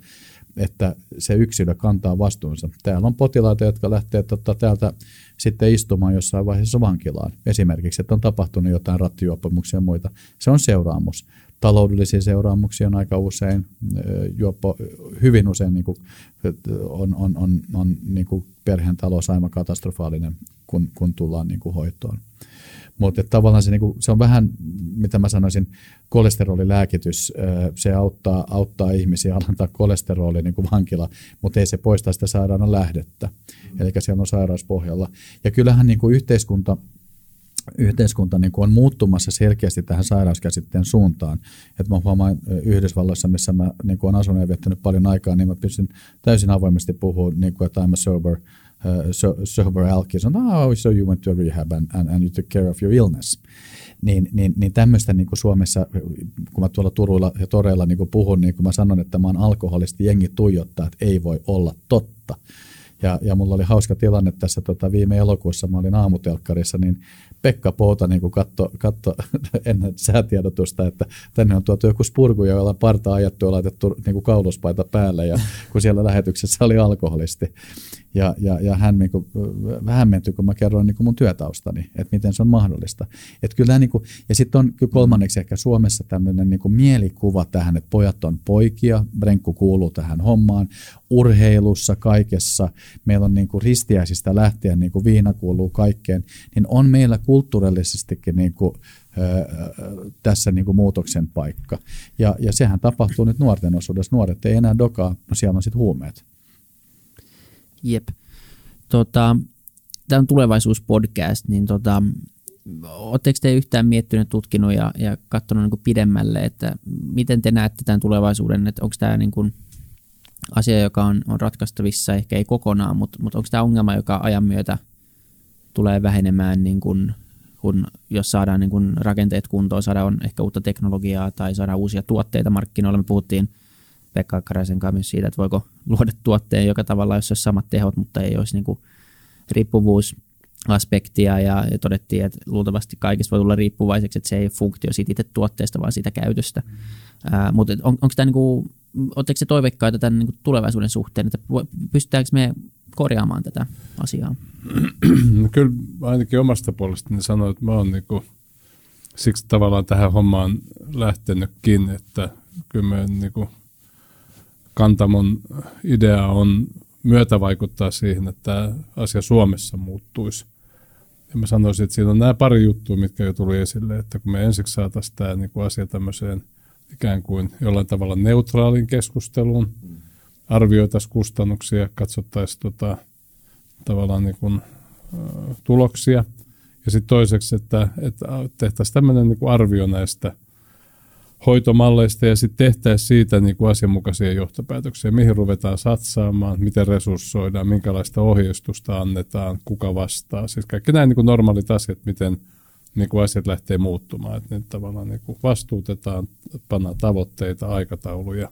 että se yksilö kantaa vastuunsa. Täällä on potilaita, jotka lähtee tota, täältä sitten istumaan jossain vaiheessa vankilaan. Esimerkiksi, että on tapahtunut jotain rattijuopumuksia ja muita. Se on seuraamus. Taloudellisia seuraamuksia on aika usein, juoppo, hyvin usein niin kuin, on, on, on, on niin kuin perheen talous aivan katastrofaalinen, kun, kun tullaan niin kuin hoitoon. Mutta tavallaan se, niinku, se on vähän, mitä mä sanoisin, kolesterolilääkitys. Se auttaa, auttaa ihmisiä alentaa kolesteroli niin kuin vankila, mutta ei se poista sitä sairaalan lähdettä. Eli siellä on sairauspohjalla. Ja kyllähän niin kuin yhteiskunta yhteiskunta niin on muuttumassa selkeästi tähän sairauskäsitteen suuntaan. Et mä huomaan Yhdysvalloissa, missä mä niin olen asunut ja viettänyt paljon aikaa, niin mä pystyn täysin avoimesti puhumaan, niin kuin, että I'm a sober, uh, so, sober alki. oh, so you went to rehab and, and, and you took care of your illness. Niin, niin, niin tämmöistä niin kuin Suomessa, kun mä tuolla Turuilla ja toreilla niin kuin puhun, niin kun mä sanon, että mä oon alkoholisti, jengi tuijottaa, että ei voi olla totta. Ja, ja mulla oli hauska tilanne tässä tota, viime elokuussa, mä olin aamutelkkarissa, niin Pekka Pouta niin katto, katto *laughs* ennen säätiedotusta, että tänne on tuotu joku spurgu, jolla on parta ajettu ja laitettu niin kauluspaita päälle, ja *laughs* kun siellä lähetyksessä oli alkoholisti. Ja, ja, ja hän niin kuin, hämmentyi, kun mä kerroin niin kuin mun työtaustani, että miten se on mahdollista. Et kyllä, niin kuin, ja sitten on kyllä kolmanneksi ehkä Suomessa tämmöinen niin mielikuva tähän, että pojat on poikia, Brenkku kuuluu tähän hommaan, urheilussa, kaikessa, meillä on niin kuin ristiäisistä lähtien, niin kuin viina kuuluu kaikkeen, niin on meillä kulttuurillisestikin niin kuin, tässä niin kuin muutoksen paikka. Ja, ja sehän tapahtuu nyt nuorten osuudessa. Nuoret ei enää dokaa, no siellä on sitten huumeet. Jep. Tota, tämä on tulevaisuuspodcast, niin tota, Oletteko te yhtään miettinyt, tutkinut ja, ja katsonut niin pidemmälle, että miten te näette tämän tulevaisuuden, että onko tämä niin kuin asia, joka on, on ratkaistavissa, ehkä ei kokonaan, mutta, mutta onko tämä ongelma, joka ajan myötä tulee vähenemään, niin kuin, kun, jos saadaan niin kuin rakenteet kuntoon, saadaan ehkä uutta teknologiaa tai saadaan uusia tuotteita markkinoille. Me puhuttiin Pekka Karaisen kanssa myös siitä, että voiko luoda tuotteen joka tavalla, jos olisi samat tehot, mutta ei olisi niin kuin riippuvuusaspektia ja, ja todettiin, että luultavasti kaikista voi tulla riippuvaiseksi, että se ei funktio siitä itse tuotteesta, vaan siitä käytöstä. Mm. Uh, mutta on, onko tämä niin oletteko se toiveikkaita tämän niin tulevaisuuden suhteen, että pystytäänkö me korjaamaan tätä asiaa? *clears throat* No kyllä ainakin omasta puolestani sanoin, että mä oon niin kuin, siksi tavallaan tähän hommaan lähtenytkin, että kyllä me niin kuin, Kantamon idea on myötä vaikuttaa siihen, että tämä asia Suomessa muuttuisi. Ja mä sanoisin, että siinä on nämä pari juttua, mitkä jo tuli esille, että kun me ensiksi saataisiin tämä niin kuin asia tämmöiseen ikään kuin jollain tavalla neutraalin keskusteluun, arvioitaisiin kustannuksia, katsottaisiin tota, tavallaan niin kuin, ä, tuloksia. Ja sitten toiseksi, että, että tehtäisiin tämmöinen niin arvio näistä hoitomalleista ja sitten tehtäisiin siitä niin kuin asianmukaisia johtopäätöksiä, mihin ruvetaan satsaamaan, miten resurssoidaan, minkälaista ohjeistusta annetaan, kuka vastaa. Siis kaikki nämä niin kuin normaalit asiat, miten niin kuin asiat lähtee muuttumaan. Että ne tavallaan niin kuin vastuutetaan, pannaan tavoitteita, aikatauluja.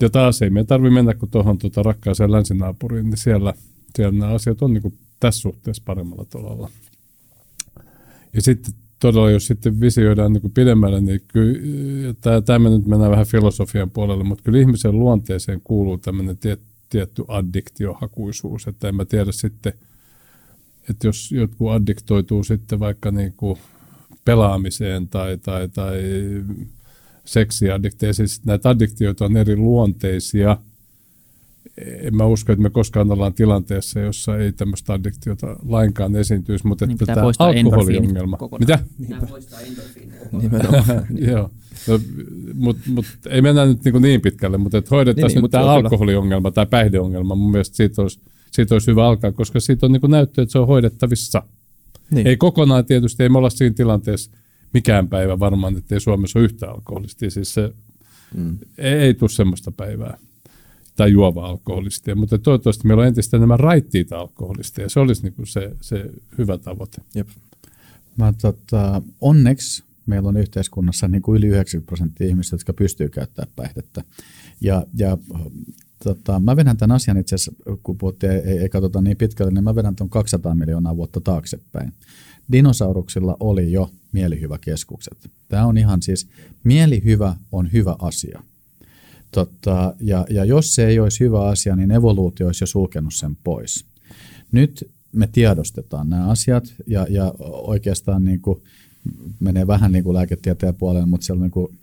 Ja taas ei meidän tarvitse mennä kuin tuohon tuota rakkaaseen länsinaapuriin, niin siellä, siellä nämä asiat on niin kuin tässä suhteessa paremmalla tolalla. Ja sitten todella, jos sitten visioidaan niin kuin pidemmälle, niin kyllä, tämä, tämä nyt mennään vähän filosofian puolelle, mutta kyllä ihmisen luonteeseen kuuluu tämmöinen tiet, tietty addiktiohakuisuus, että en mä tiedä sitten, että jos jotkut addiktoituu sitten vaikka niin kuin pelaamiseen tai, tai, tai seksiaddikteihin, siis näitä addiktioita on eri luonteisia – en mä usko, että me koskaan ollaan tilanteessa, jossa ei tämmöistä addiktiota lainkaan esiintyisi, mutta niin että tämä alkoholiongelma. Mitä? Pitää poistaa *laughs* Joo. No, mutta mut, ei mennä nyt niin, niin pitkälle, mutta että hoidettaisiin niin, niin, nyt tämä alkoholiongelma tai päihdeongelma. Mun mielestä siitä olisi, siitä olisi hyvä alkaa, koska siitä on niin näyttö, että se on hoidettavissa. Niin. Ei kokonaan tietysti, ei me olla siinä tilanteessa mikään päivä varmaan, että ei Suomessa ole yhtä alkoholistia. Siis se, mm. ei, ei tule semmoista päivää tai juova alkoholistia, mutta toivottavasti meillä on entistä enemmän raittiita alkoholistia. Se olisi niin kuin se, se hyvä tavoite. Jep. Mä, tota, onneksi meillä on yhteiskunnassa niin kuin yli 90 prosenttia ihmistä, jotka pystyy käyttämään päihdettä. Ja, ja tota, mä vedän tämän asian itse asiassa, kun puhuttiin, ei, ei, ei katsota niin pitkälle, niin mä vedän tuon 200 miljoonaa vuotta taaksepäin. Dinosauruksilla oli jo mielihyväkeskukset. Tämä on ihan siis, mielihyvä on hyvä asia. Totta, ja, ja jos se ei olisi hyvä asia, niin evoluutio olisi jo sulkenut sen pois. Nyt me tiedostetaan nämä asiat ja, ja oikeastaan niin kuin menee vähän niin kuin lääketieteen puolelle, mutta siellä niin kuin,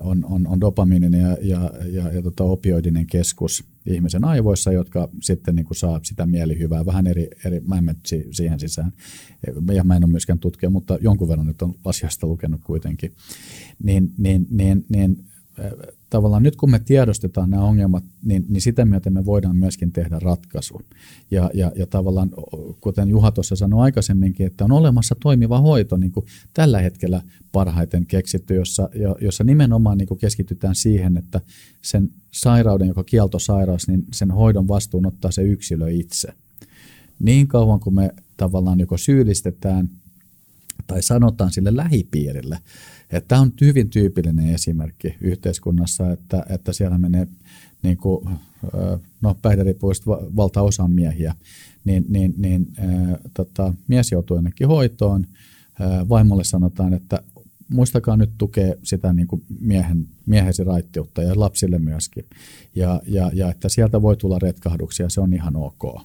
on, on, on dopaminin ja, ja, ja, ja tota opioidinen keskus ihmisen aivoissa, jotka sitten niin kuin saa sitä mielihyvää vähän eri, eri mä en siihen sisään, ja mä en ole myöskään tutkija, mutta jonkun verran nyt on asiasta lukenut kuitenkin, niin, niin, niin, niin tavallaan nyt kun me tiedostetaan nämä ongelmat, niin, niin sitä myötä me voidaan myöskin tehdä ratkaisu. Ja, ja, ja tavallaan, kuten Juha tuossa sanoi aikaisemminkin, että on olemassa toimiva hoito niin kuin tällä hetkellä parhaiten keksitty, jossa, jossa nimenomaan niin kuin keskitytään siihen, että sen sairauden, joka kieltosairaus, niin sen hoidon vastuun ottaa se yksilö itse. Niin kauan kuin me tavallaan joko syyllistetään tai sanotaan sille lähipiirille, että tämä on hyvin tyypillinen esimerkki yhteiskunnassa, että, että siellä menee niin kuin, no, päihderiippuista valtaosa miehiä, niin, niin, niin ää, tota, mies joutuu jonnekin hoitoon, ää, vaimolle sanotaan, että muistakaa nyt tukea sitä niin kuin miehen, miehesi raittiutta ja lapsille myöskin. Ja, ja, ja että sieltä voi tulla retkahduksia, se on ihan ok.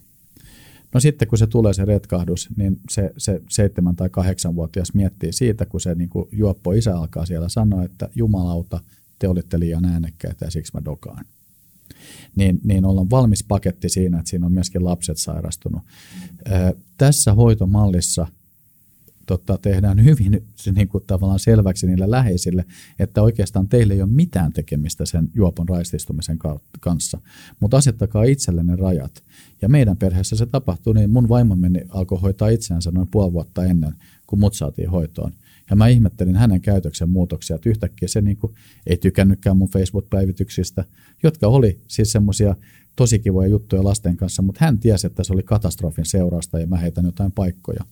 No sitten kun se tulee se retkahdus, niin se, se seitsemän- tai kahdeksanvuotias miettii siitä, kun se niin kuin juoppo isä alkaa siellä sanoa, että jumalauta, te olitte liian äänekkäitä ja siksi mä dokaan. Niin, niin ollaan valmis paketti siinä, että siinä on myöskin lapset sairastunut. Ää, tässä hoitomallissa – tota, tehdään hyvin niin kuin tavallaan selväksi niille läheisille, että oikeastaan teille ei ole mitään tekemistä sen juopon raististumisen kanssa, mutta asettakaa itsellenne rajat. Ja meidän perheessä se tapahtui, niin mun vaimo meni, alkoi hoitaa itseänsä noin puoli vuotta ennen, kun mut saatiin hoitoon. Ja mä ihmettelin hänen käytöksen muutoksia, että yhtäkkiä se niin kuin, ei tykännytkään mun Facebook-päivityksistä, jotka oli siis semmoisia tosi kivoja juttuja lasten kanssa, mutta hän tiesi, että se oli katastrofin seurausta ja mä heitän jotain paikkoja.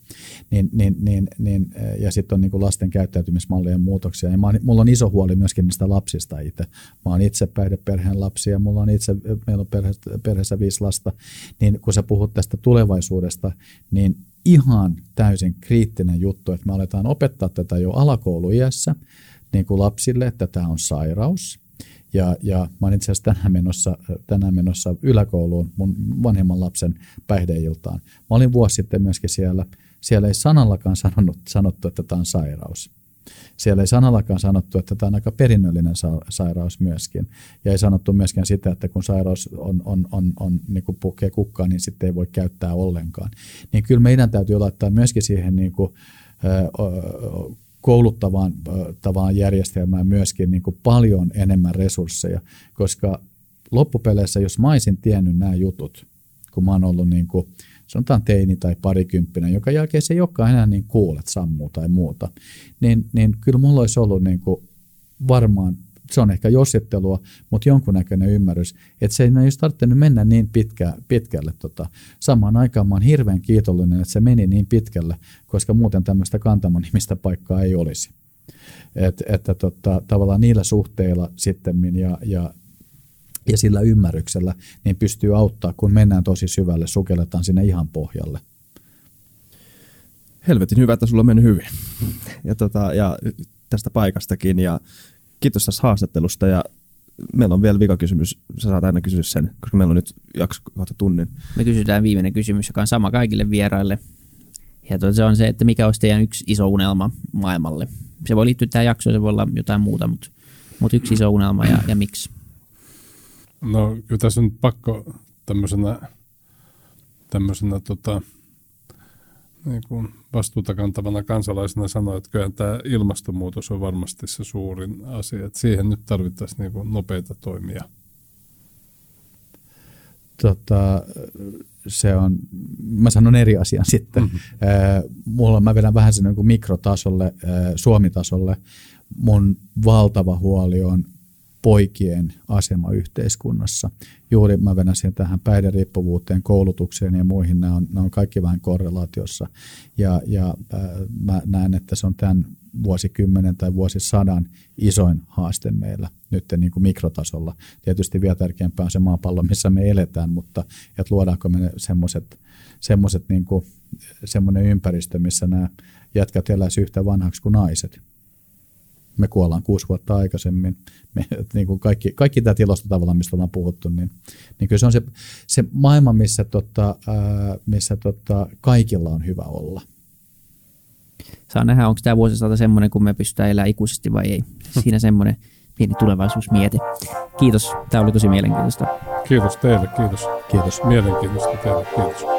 Niin, niin, niin, niin, ja sitten on niin kuin lasten käyttäytymismallien muutoksia. Ja mä mulla on iso huoli myöskin niistä lapsista itse. Mä oon itse päihdeperheen lapsi ja mulla on itse, meillä on perhe, perheessä viisi lasta. Niin kun sä puhut tästä tulevaisuudesta, niin ihan täysin kriittinen juttu, että me aletaan opettaa tätä jo alakouluiässä niin kuin lapsille, että tämä on sairaus, ja, ja mä olen itse asiassa tänään menossa, tänään menossa yläkouluun mun vanhemman lapsen päihdeiltaan. Mä olin vuosi sitten myöskin siellä. Siellä ei sanallakaan sanonut, sanottu, että tämä on sairaus. Siellä ei sanallakaan sanottu, että tämä on aika perinnöllinen sairaus myöskin. Ja ei sanottu myöskään sitä, että kun sairaus on, on, on, on niin kuin pukee kukkaa, niin sitten ei voi käyttää ollenkaan. Niin kyllä meidän täytyy laittaa myöskin siihen niin kuin, kouluttavaan tavaan järjestelmään myöskin niin kuin paljon enemmän resursseja, koska loppupeleissä, jos mä olisin tiennyt nämä jutut, kun mä oon ollut niin kuin, sanotaan teini tai parikymppinen, joka jälkeen se ei olekaan enää niin cool, että sammuu tai muuta, niin, niin kyllä mulla olisi ollut niin kuin varmaan se on ehkä jossittelua, mutta jonkunnäköinen ymmärrys, että se ei olisi tarvinnut mennä niin pitkä, pitkälle. Tota. Samaan aikaan mä oon hirveän kiitollinen, että se meni niin pitkälle, koska muuten tämmöistä kantamon nimistä paikkaa ei olisi. Et, että tota, tavallaan niillä suhteilla sitten ja, ja, ja sillä ymmärryksellä niin pystyy auttaa, kun mennään tosi syvälle, sukelletaan sinne ihan pohjalle. Helvetin hyvä, että sulla on mennyt hyvin. Ja, tota, ja tästä paikastakin ja kiitos tästä haastattelusta ja meillä on vielä vikakysymys. Sä saat aina kysyä sen, koska meillä on nyt jakso kohta tunnin. Me kysytään viimeinen kysymys, joka on sama kaikille vieraille. Ja se on se, että mikä olisi teidän yksi iso unelma maailmalle? Se voi liittyä tähän jaksoon, se voi olla jotain muuta, mutta, mutta yksi iso unelma ja, ja miksi? No kyllä tässä on pakko tämmöisenä, tämmöisenä tota, niin kuin vastuuta kantavana kansalaisena sanoa, että kyllä tämä ilmastonmuutos on varmasti se suurin asia. Että siihen nyt tarvittaisiin niin kuin nopeita toimia. Tota, se on, mä sanon eri asian sitten. Mm-hmm. Mulla mä vedän vähän sen niin kuin mikrotasolle, Suomitasolle. Mun valtava huoli on poikien asema yhteiskunnassa. Juuri mä venän siihen tähän päihderiippuvuuteen, koulutukseen ja muihin, nämä on, nämä on kaikki vähän korrelaatiossa. Ja, ja äh, mä näen, että se on tämän vuosikymmenen tai vuosisadan isoin haaste meillä nyt niin kuin mikrotasolla. Tietysti vielä tärkeämpää on se maapallo, missä me eletään, mutta että luodaanko me semmoiset niin semmoinen ympäristö, missä nämä jätkät eläisivät yhtä vanhaksi kuin naiset me kuollaan kuusi vuotta aikaisemmin. Me, niin kuin kaikki, kaikki tämä tilasto tavallaan, mistä ollaan puhuttu, niin, niin kyllä se on se, se maailma, missä, tota, ää, missä tota, kaikilla on hyvä olla. Saa nähdä, onko tämä vuosisata semmoinen, kun me pystytään elämään ikuisesti vai ei. Siinä semmoinen pieni tulevaisuusmiete. Kiitos, tämä oli tosi mielenkiintoista. Kiitos teille, kiitos. Kiitos. Mielenkiintoista teille, kiitos.